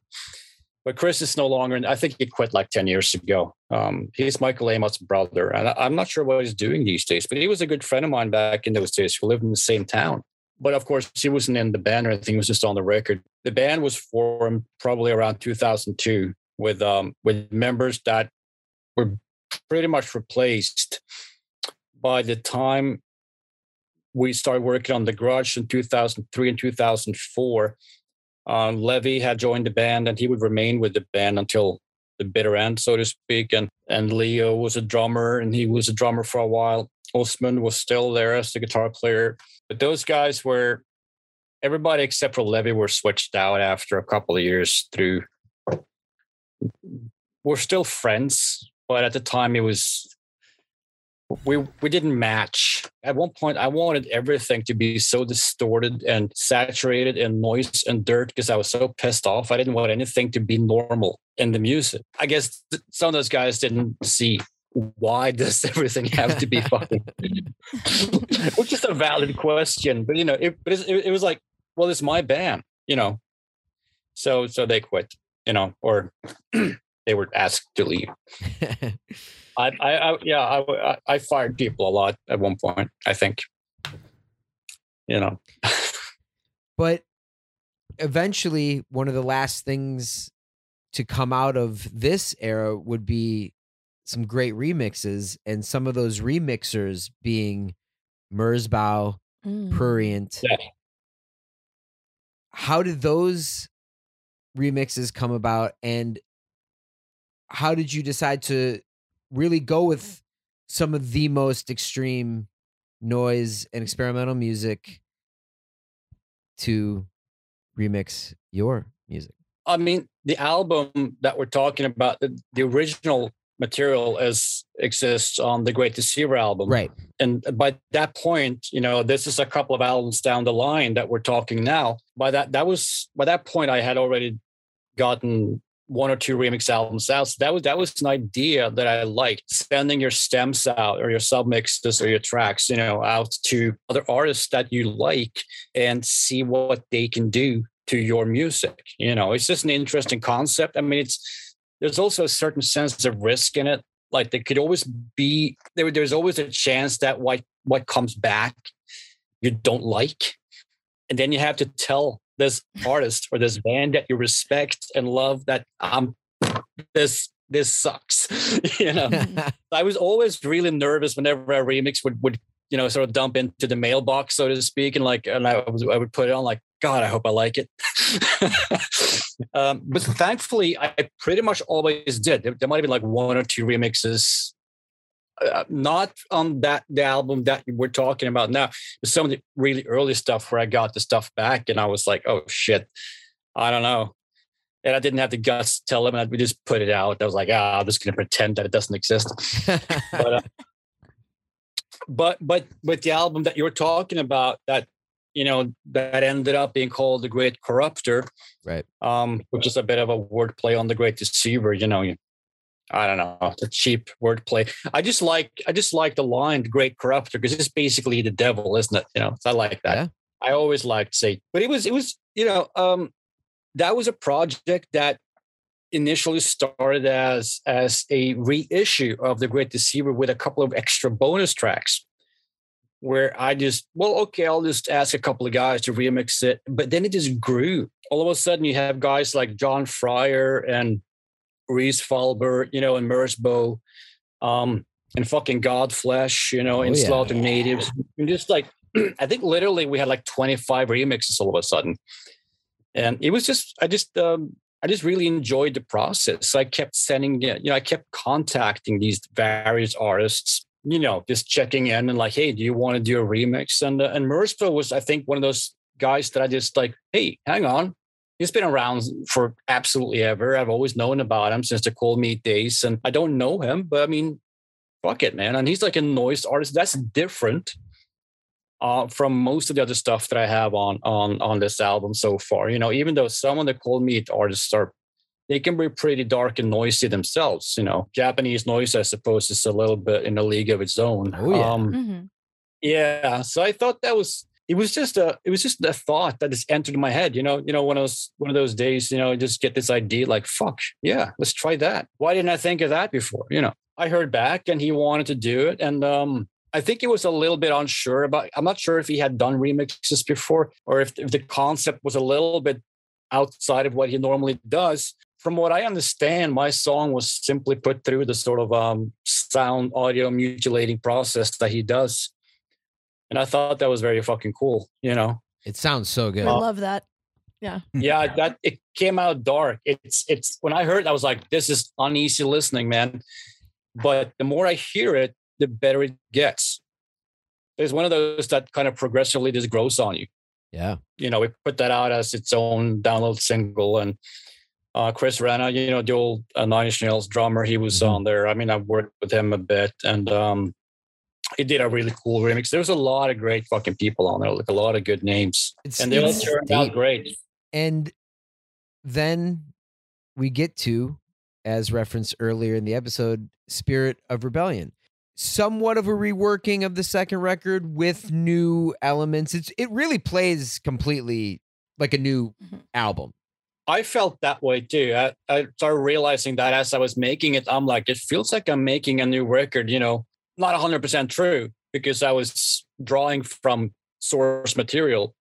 Speaker 4: But Chris is no longer. And I think he quit like ten years ago. Um, he's Michael Amott's brother, and I, I'm not sure what he's doing these days. But he was a good friend of mine back in those days. We lived in the same town. But of course, he wasn't in the band or anything. He was just on the record. The band was formed probably around 2002 with um, with members that were pretty much replaced by the time we started working on the grudge in 2003 and 2004 um, levy had joined the band and he would remain with the band until the bitter end so to speak and and leo was a drummer and he was a drummer for a while. Osmund was still there as the guitar player but those guys were everybody except for levy were switched out after a couple of years through we're still friends, but at the time it was we we didn't match. At one point, I wanted everything to be so distorted and saturated in noise and dirt because I was so pissed off. I didn't want anything to be normal in the music. I guess some of those guys didn't see why does everything have to be fucking which is a valid question but you know it, but it, it was like well it's my band you know so so they quit you know, or they were asked to leave. I, I, I, yeah, I, I fired people a lot at one point. I think, you know,
Speaker 1: but eventually, one of the last things to come out of this era would be some great remixes, and some of those remixers being Merzbow,
Speaker 3: Mm.
Speaker 1: Prurient.
Speaker 4: Yeah.
Speaker 1: How did those remixes come about and how did you decide to really go with mm-hmm. some of the most extreme noise and experimental music to remix your music?
Speaker 4: I mean, the album that we're talking about, the, the original material as exists on the Great Deceiver album.
Speaker 1: Right.
Speaker 4: And by that point, you know, this is a couple of albums down the line that we're talking now. By that, that was by that point, I had already gotten one or two remix albums out. So that was that was an idea that I liked. Sending your stems out or your submixes or your tracks, you know, out to other artists that you like and see what they can do to your music. You know, it's just an interesting concept. I mean, it's there's also a certain sense of risk in it. Like there could always be there, there's always a chance that what what comes back you don't like. And then you have to tell this artist or this band that you respect and love that um this this sucks. you know. I was always really nervous whenever a remix would would you know sort of dump into the mailbox, so to speak, and like and I was I would put it on like God, I hope I like it. um, but thankfully, I pretty much always did. There, there might have been like one or two remixes, uh, not on that the album that we're talking about now. Some of the really early stuff where I got the stuff back, and I was like, oh shit, I don't know. And I didn't have the guts to tell them, and we just put it out. I was like, ah, I'm just going to pretend that it doesn't exist. but, uh, but but but the album that you're talking about that you know that ended up being called the Great Corruptor,
Speaker 1: right?
Speaker 4: Um, which is a bit of a wordplay on the Great Deceiver. You know, I don't know, the cheap wordplay. I just like I just like the line "the Great Corruptor" because it's basically the devil, isn't it? You know, so I like that.
Speaker 1: Yeah.
Speaker 4: I always liked Satan, but it was it was you know um, that was a project that initially started as as a reissue of the Great Deceiver with a couple of extra bonus tracks where I just, well, okay, I'll just ask a couple of guys to remix it. But then it just grew. All of a sudden, you have guys like John Fryer and Rhys Fulber, you know, and Merzbow, um, and fucking Godflesh, you know,
Speaker 1: Oh,
Speaker 4: and
Speaker 1: yeah.
Speaker 4: Slaughter Natives. And just like, I think literally we had like 25 remixes all of a sudden. And it was just, I just, um, I just really enjoyed the process. So I kept sending, you know, I kept contacting these various artists you know, just checking in and like, hey, do you want to do a remix? And uh, and Merzbow was, I think, one of those guys that I just like, hey, hang on. He's been around for absolutely ever. I've always known about him since the Cold Meat days, and I don't know him, but I mean, fuck it, man. And he's like a noise artist. That's different uh, from most of the other stuff that I have on on on this album so far. You know, even though some of the Cold Meat artists are they can be pretty dark and noisy themselves. You know, Japanese noise, I suppose, is a little bit in a league of its own.
Speaker 1: Oh, yeah.
Speaker 4: Um,
Speaker 3: Mhm.
Speaker 4: yeah. So I thought that was it was just a it was just a thought that just entered my head. You know, you know, one of those one of those days, you know, just get this idea like, fuck, yeah, let's try that. Why didn't I think of that before? You know, I heard back and he wanted to do it. And um I think he was a little bit unsure about I'm not sure if he had done remixes before or if, if the concept was a little bit outside of what he normally does from what I understand, my song was simply put through the sort of um, sound audio mutilating process that he does. And I thought that was very fucking cool, you know.
Speaker 1: It sounds so good.
Speaker 3: I love that.
Speaker 4: Yeah, Yeah, that it came out dark. It's it's when I heard it, I was like, this is uneasy listening, man. But the more I hear it, the better it gets. It's one of those that kind of progressively just grows on you.
Speaker 1: Yeah.
Speaker 4: You know, we put that out as its own download single and uh, Chris Vrenna, you know, the old uh, Nine Inch Nails drummer, he was
Speaker 1: Mhm.
Speaker 4: on there. I mean, I've worked with him a bit, and um, he did a really cool remix. There was a lot of great fucking people on there, like a lot of good names,
Speaker 1: It's,
Speaker 4: and they all
Speaker 1: it's
Speaker 4: turned out great.
Speaker 1: And then we get to, as referenced earlier in the episode, Spirit of Rebellion. Somewhat of a reworking of the second record with new elements. It's it really plays completely like a new
Speaker 3: Mhm.
Speaker 1: album.
Speaker 4: I felt that way too. I, I started realizing that as I was making it, I'm like, it feels like I'm making a new record. You know, not 100% true because I was drawing from source material.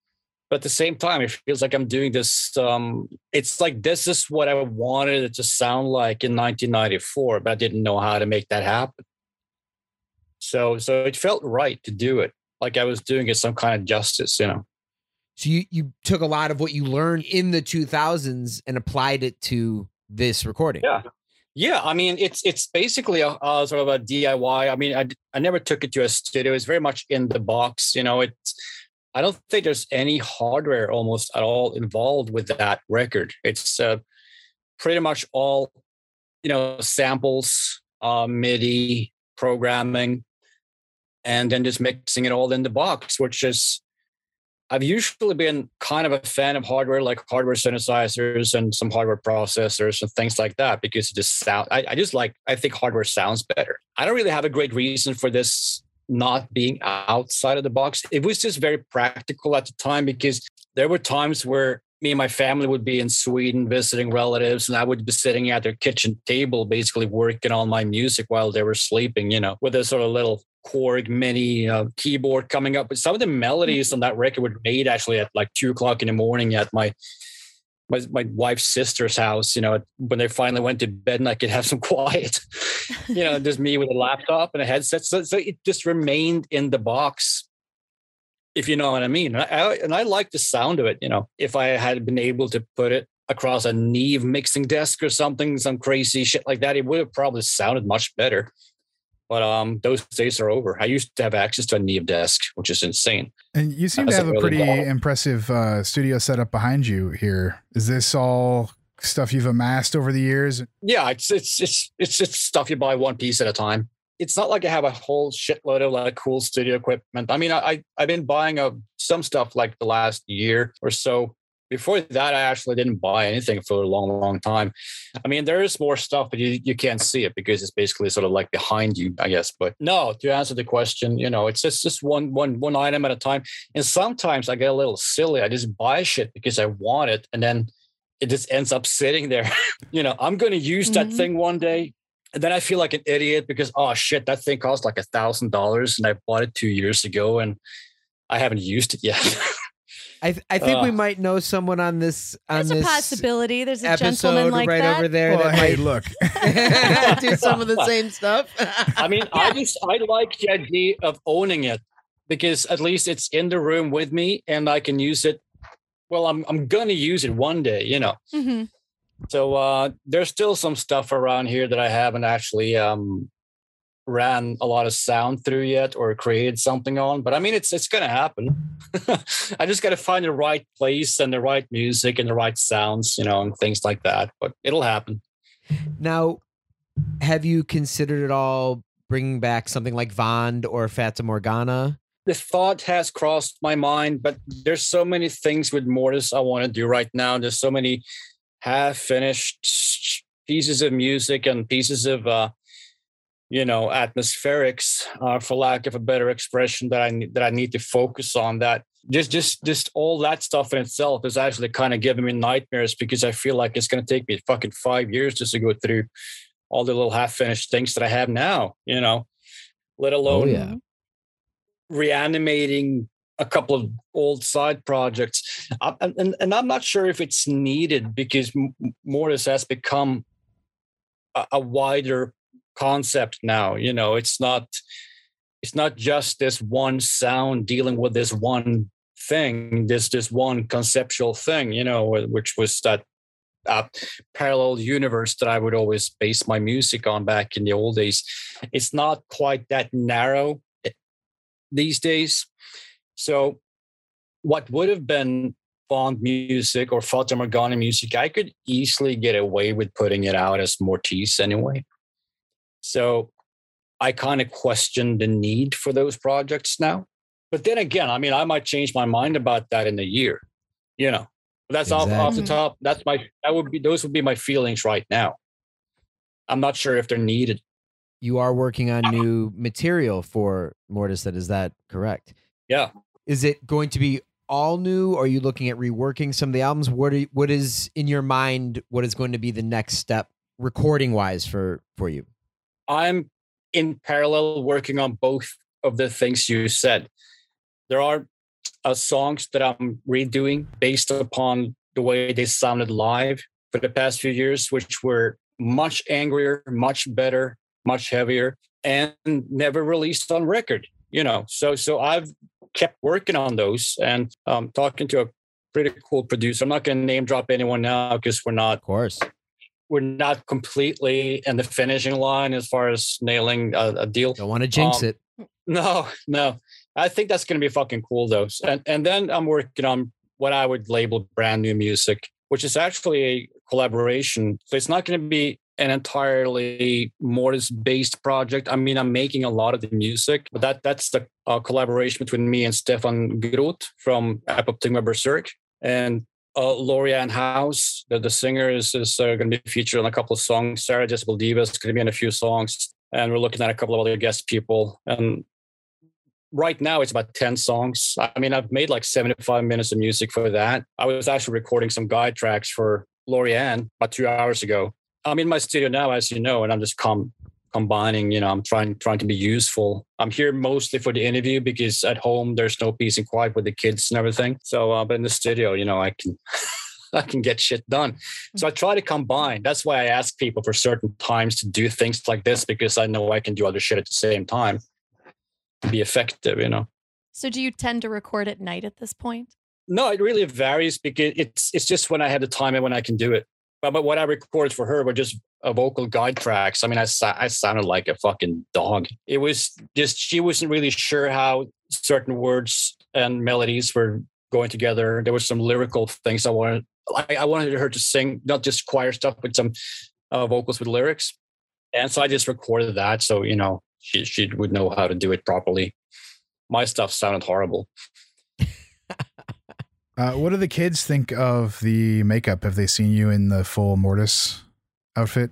Speaker 4: But at the same time, it feels like I'm doing this. Um, it's like this is what I wanted it to sound like in 1994, but I didn't know how to make that happen. So, so it felt right to do it. like I was doing it some kind of justice, you know.
Speaker 1: So you you took a lot of what you learned in the 2000s and applied it to this recording.
Speaker 4: Yeah. Yeah, I mean it's it's basically a, a, sort of a DIY. I mean, I I never took it to a studio. It's very much in the box. You know, it's I don't think there's any hardware almost at all involved with that record. It's uh, pretty much all you know samples, uh, MIDI programming, and then just mixing it all in the box, which is I've usually been kind of a fan of hardware, like hardware synthesizers and some hardware processors and things like that, because it just sound. I, I, just like. I think hardware sounds better. I don't really have a great reason for this not being outside of the box. It was just very practical at the time because there were times where me and my family would be in Sweden visiting relatives, and I would be sitting at their kitchen table, basically working on my music while they were sleeping. You know, with a sort of little Korg mini uh, keyboard coming up. But some of the melodies on that record were made actually at like two o'clock in the morning at my my, my wife's sister's house, you know, when they finally went to bed and I could have some quiet, you know, just me with a laptop and a headset. So, so it just remained in the box, if you know what I mean. And I, and I like the sound of it, you know, if I had been able to put it across a Neve mixing desk or something, some crazy shit like that, it would have probably sounded much better. But um, those days are over. I used to have access to a Neve desk, which is insane.
Speaker 2: And you seem to have a really pretty impressive uh, studio setup behind you here. Is this all stuff you've amassed over the years?
Speaker 4: Yeah, it's it's it's it's it's stuff you buy one piece at a time. It's not like I have a whole shitload of like cool studio equipment. I mean, I, I have been buying a, uh, some stuff like the last year or so, before that, I actually didn't buy anything for a long, long time. I mean, there is more stuff, but you, you can't see it because it's basically sort of like behind you, I guess. But no, to answer the question, you know, it's just just one one one item at a time. And sometimes I get a little silly. I just buy shit because I want it, and then it just ends up sitting there. you know, I'm going to use mm-hmm. that thing one day. And then I feel like an idiot because oh shit, that thing cost like a thousand dollars, and I bought it two years ago, and I haven't used it yet.
Speaker 1: I th- I think uh, we might know someone on this. On
Speaker 3: there's
Speaker 1: this
Speaker 3: a possibility. There's a gentleman like
Speaker 1: right
Speaker 3: that.
Speaker 1: over there
Speaker 2: well,
Speaker 1: that
Speaker 2: hey,
Speaker 1: might
Speaker 2: look
Speaker 1: do some of the same stuff.
Speaker 4: I mean, yeah. I just I like the idea of owning it because at least it's in the room with me and I can use it. Well, I'm I'm gonna use it one day, you know. Mm-hmm. So uh, there's still some stuff around here that I haven't actually um, ran a lot of sound through yet or created something on but i mean it's it's going to happen. I just got to find the right place and the right music and the right sounds you know and things like that but it'll happen.
Speaker 1: Now have you considered at all bringing back something like vond or fata morgana?
Speaker 4: The thought has crossed my mind but there's so many things with Mortiis i want to do right now. There's so many half finished pieces of music and pieces of uh you know atmospherics uh, for lack of a better expression that i that i need to focus on that. Just just just all that stuff in itself is actually kind of giving me nightmares because i feel like it's going to take me fucking five years just to go through all the little half finished things that i have now you know? Let oh, alone oh, yeah. reanimating a couple of old side projects. Uh, and, and i'm not sure if it's needed because Mortiis has become a, a wider concept now you know it's not it's not just this one sound dealing with this one thing this this one conceptual thing you know which was that uh, parallel universe that i would always base my music on back in the old days it's not quite that narrow eh, these days so what would have been Vond music or Fata Morgana music, I could easily get away with putting it out as Mortiis anyway. So I kind of question the need for those projects now. But then again, I mean, I might change my mind about that in a year, you know. That's exactly. off, off the top. That's my that would be those would be my feelings right now. I'm not sure if they're needed.
Speaker 1: You are working on ah. new material for Mortiis. That is that correct?
Speaker 4: Yeah.
Speaker 1: Is it going to be all new? Or are you looking at reworking some of the albums? What are, what is in your mind? What is going to be the next step, recording wise, for for you?
Speaker 4: I'm in parallel working on both of the things you said. There are uh, songs that I'm redoing based upon the way they sounded live for the past few years, which were much angrier, much better, much heavier, and never released on record. you know. So so I've kept working on those and um, talking to a pretty cool producer. I'm not going to name drop anyone now because we're not,
Speaker 1: Of course.
Speaker 4: We're not completely in the finishing line as far as nailing a, a deal.
Speaker 1: Don't want to jinx
Speaker 4: Um,
Speaker 1: it.
Speaker 4: No, no. I think that's going to be fucking cool though. And and then I'm working on what I would label brand new music, which is actually a collaboration. So it's not going to be an entirely Mortiis based project. I mean, I'm making a lot of the music, but that that's the uh, collaboration between me and Stephan Groth from Apoptygma Berserk and uh, Lorianne House, the, the singer, is, is uh, going to be featured on a couple of songs. Sarah Jezebel Deva is going to be in a few songs. And we're looking at a couple of other guest people. And right now it's about 10 songs. I mean, I've made like 75 minutes of music for that. I was actually recording some guide tracks for Lorianne about two hours ago. I'm in my studio now, as you know, and I'm just com- combining, you know, I'm trying trying to be useful. I'm here mostly for the interview because at home there's no peace and quiet with the kids and everything. So, uh, but in the studio, you know, I can I can get shit done. So I try to combine. That's why I ask people for certain times to do things like this because I know I can do other shit at the same time to be effective, you know.
Speaker 3: So do you tend to record at night at this point?
Speaker 4: No, it really varies because it's it's just when I have the time and when I can do it. But, but what I recorded for her were just a vocal guide tracks. I mean, I I sounded like a fucking dog. It was just she wasn't really sure how certain words and melodies were going together. There were some lyrical things I wanted. I, I wanted her to sing not just choir stuff, but some uh, vocals with lyrics. And so I just recorded that, so you know she she would know how to do it properly. My stuff sounded horrible.
Speaker 2: Uh, what do the kids think of the makeup? Have they seen you in the full Mortiis outfit?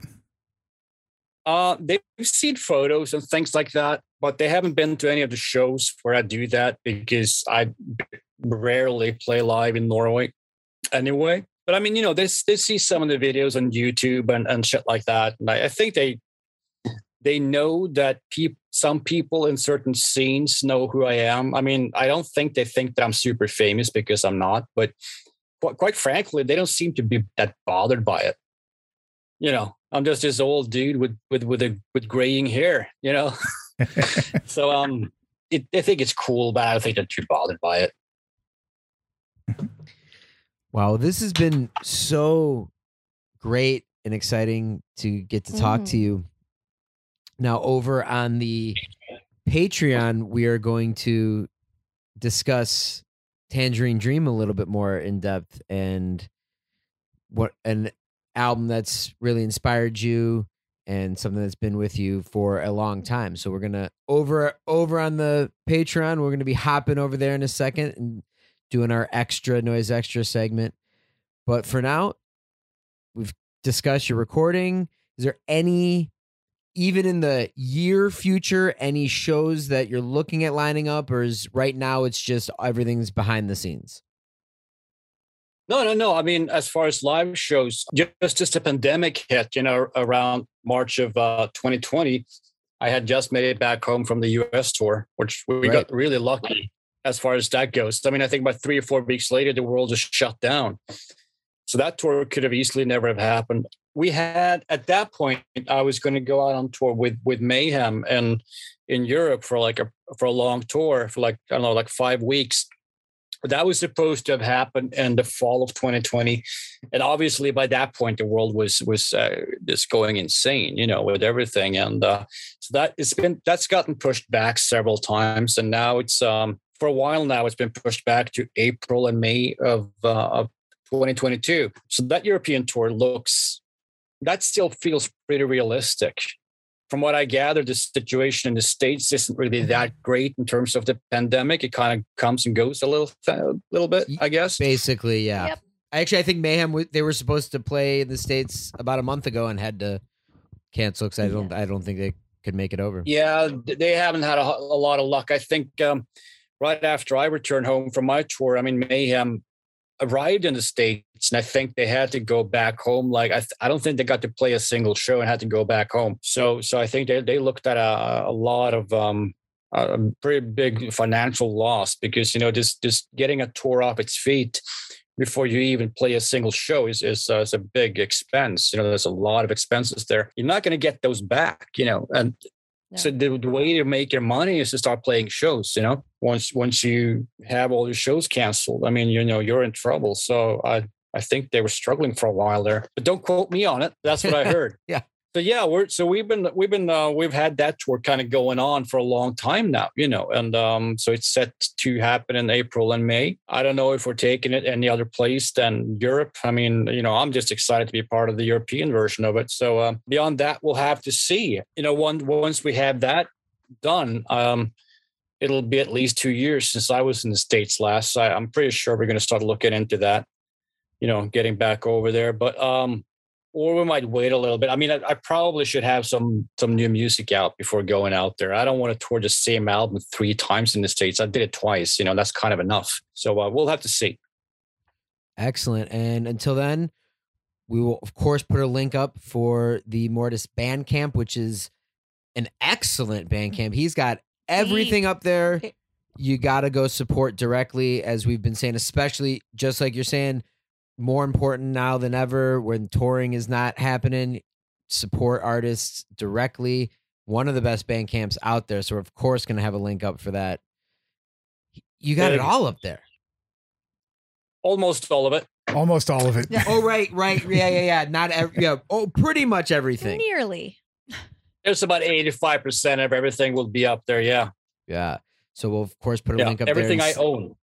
Speaker 4: Uh, they've seen photos and things like that, but they haven't been to any of the shows where I do that because I rarely play live in Norway anyway. But I mean, you know, they, they see some of the videos on YouTube and, and shit like that. And I, I think they they know that peop, some people in certain scenes know who I am. I mean, I don't think they think that I'm super famous because I'm not, but quite, quite frankly, they don't seem to be that bothered by it. You know, I'm just this old dude with with with a with graying hair, you know. so um, it, I think it's cool, but I don't think they're too bothered by it.
Speaker 1: Wow, this has been so great and exciting to get to talk to
Speaker 3: Mhm.
Speaker 1: you. Now, over on the Patreon, we are going to discuss Tangerine Dream a little bit more in depth and what an album that's really inspired you and something that's been with you for a long time. So we're gonna over over on the Patreon, we're gonna be hopping over there in a second and doing our extra noise extra segment. But for now, we've discussed your recording. Is there any even in the year future any shows that you're looking at lining up or is right now it's just everything's behind the scenes?
Speaker 4: No, no, no. I mean, as far as live shows, just just a pandemic hit, you know, around March of uh, 2020. I had just made it back home from the US tour, which we
Speaker 1: Right.
Speaker 4: got really lucky as far as that goes. I mean, I think about three or four weeks later, the world just shut down. So that tour could have easily never have happened. We had at that point, I was going to go out on tour with with Mayhem and in Europe for like a for a long tour for like I don't know, like five weeks. That was supposed to have happened in the fall of 2020, and obviously by that point the world was was uh, just going insane, you know, with everything. And uh, so that it's been that's gotten pushed back several times, and now it's um for a while now it's been pushed back to April and May of uh, of 2022. So that European tour looks that still feels pretty realistic. From what I gather, the situation in the states isn't really that great in terms of the pandemic. It kind of comes and goes a little, a little bit, I guess.
Speaker 1: Basically, yeah.
Speaker 3: Yep.
Speaker 1: Actually, I think Mayhem they were supposed to play in the states about a month ago and had to cancel because I don't I don't think they could make it over.
Speaker 4: Yeah, they haven't had a, a lot of luck. I think um, right after I returned home from my tour, I mean, Mayhem arrived in the states, and I think they had to go back home. Like I, th- I don't think they got to play a single show and had to go back home. So, so I think they they looked at a, a lot of um, a pretty big financial loss because you know just just getting a tour off its feet before you even play a single show is is, uh, is a big expense. You know, there's a lot of expenses there. You're not going to get those back. You know, and So the, the way to make your money is to start playing shows. You know, once once you have all your shows canceled, I mean, you know, you're in trouble. So I I think they were struggling for a while there, but don't quote me on it. That's what I heard.
Speaker 1: yeah.
Speaker 4: So yeah, we're so we've been we've been uh, we've had that tour kind of going on for a long time now, you know, and um, so it's set to happen in April and May. I don't know if we're taking it any other place than Europe. I mean, you know, I'm just excited to be part of the European version of it. So uh, beyond that, we'll have to see. You know, one, once we have that done, um, it'll be at least two years since I was in the states last. I, I'm pretty sure we're going to start looking into that. You know, getting back over there, but um, or we might wait a little bit. I mean, I, I, probably should have some some new music out before going out there. I don't want to tour the same album three times in the states. I did it twice. You know, that's kind of enough. So uh, we'll have to see.
Speaker 1: Excellent. And until then, we will of course put a link up for the Mortiis Bandcamp, which is an excellent Bandcamp. He's got everything up there. You got to go support directly, as we've been saying, especially just like you're saying more important now than ever when touring is not happening. Support artists directly. One of the best band camps out there. So we're of course going to have a link up for that. You got it all up there.
Speaker 4: Almost all of it.
Speaker 2: Almost all of it.
Speaker 1: oh right, right, yeah, yeah, yeah. Not every, yeah. Oh, pretty much everything.
Speaker 3: Nearly.
Speaker 4: It's about eighty-five percent of everything will be up there. Yeah.
Speaker 1: Yeah. So we'll of course put a
Speaker 4: yeah,
Speaker 1: link up
Speaker 4: everything
Speaker 1: there.
Speaker 4: Everything I own.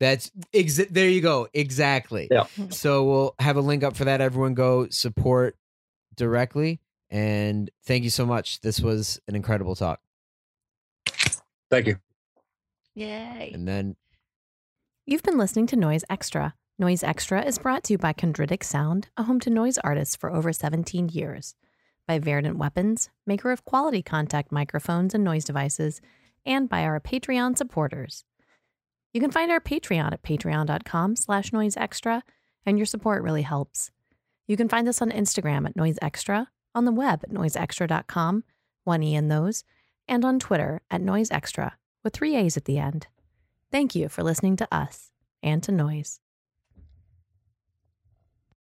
Speaker 1: That's exa- there you go. Exactly.
Speaker 4: Yeah.
Speaker 1: So we'll have a link up for that. Everyone go support directly. And thank you so much. This was an incredible talk.
Speaker 4: Thank you.
Speaker 3: Yay.
Speaker 1: And then
Speaker 5: You've been listening to Noise Extra. Noise Extra is brought to you by Chondritic Sound, a home to noise artists for over 17 years, by Verdant Weapons, maker of quality contact microphones and noise devices, and by our Patreon supporters. You can find our Patreon at patreon.com slash noiseextra, and your support really helps. You can find us on Instagram at noiseextra, on the web at noiseextra.com, one E in those, and on Twitter at noiseextra, with three A's at the end. Thank you for listening to us and to Noise.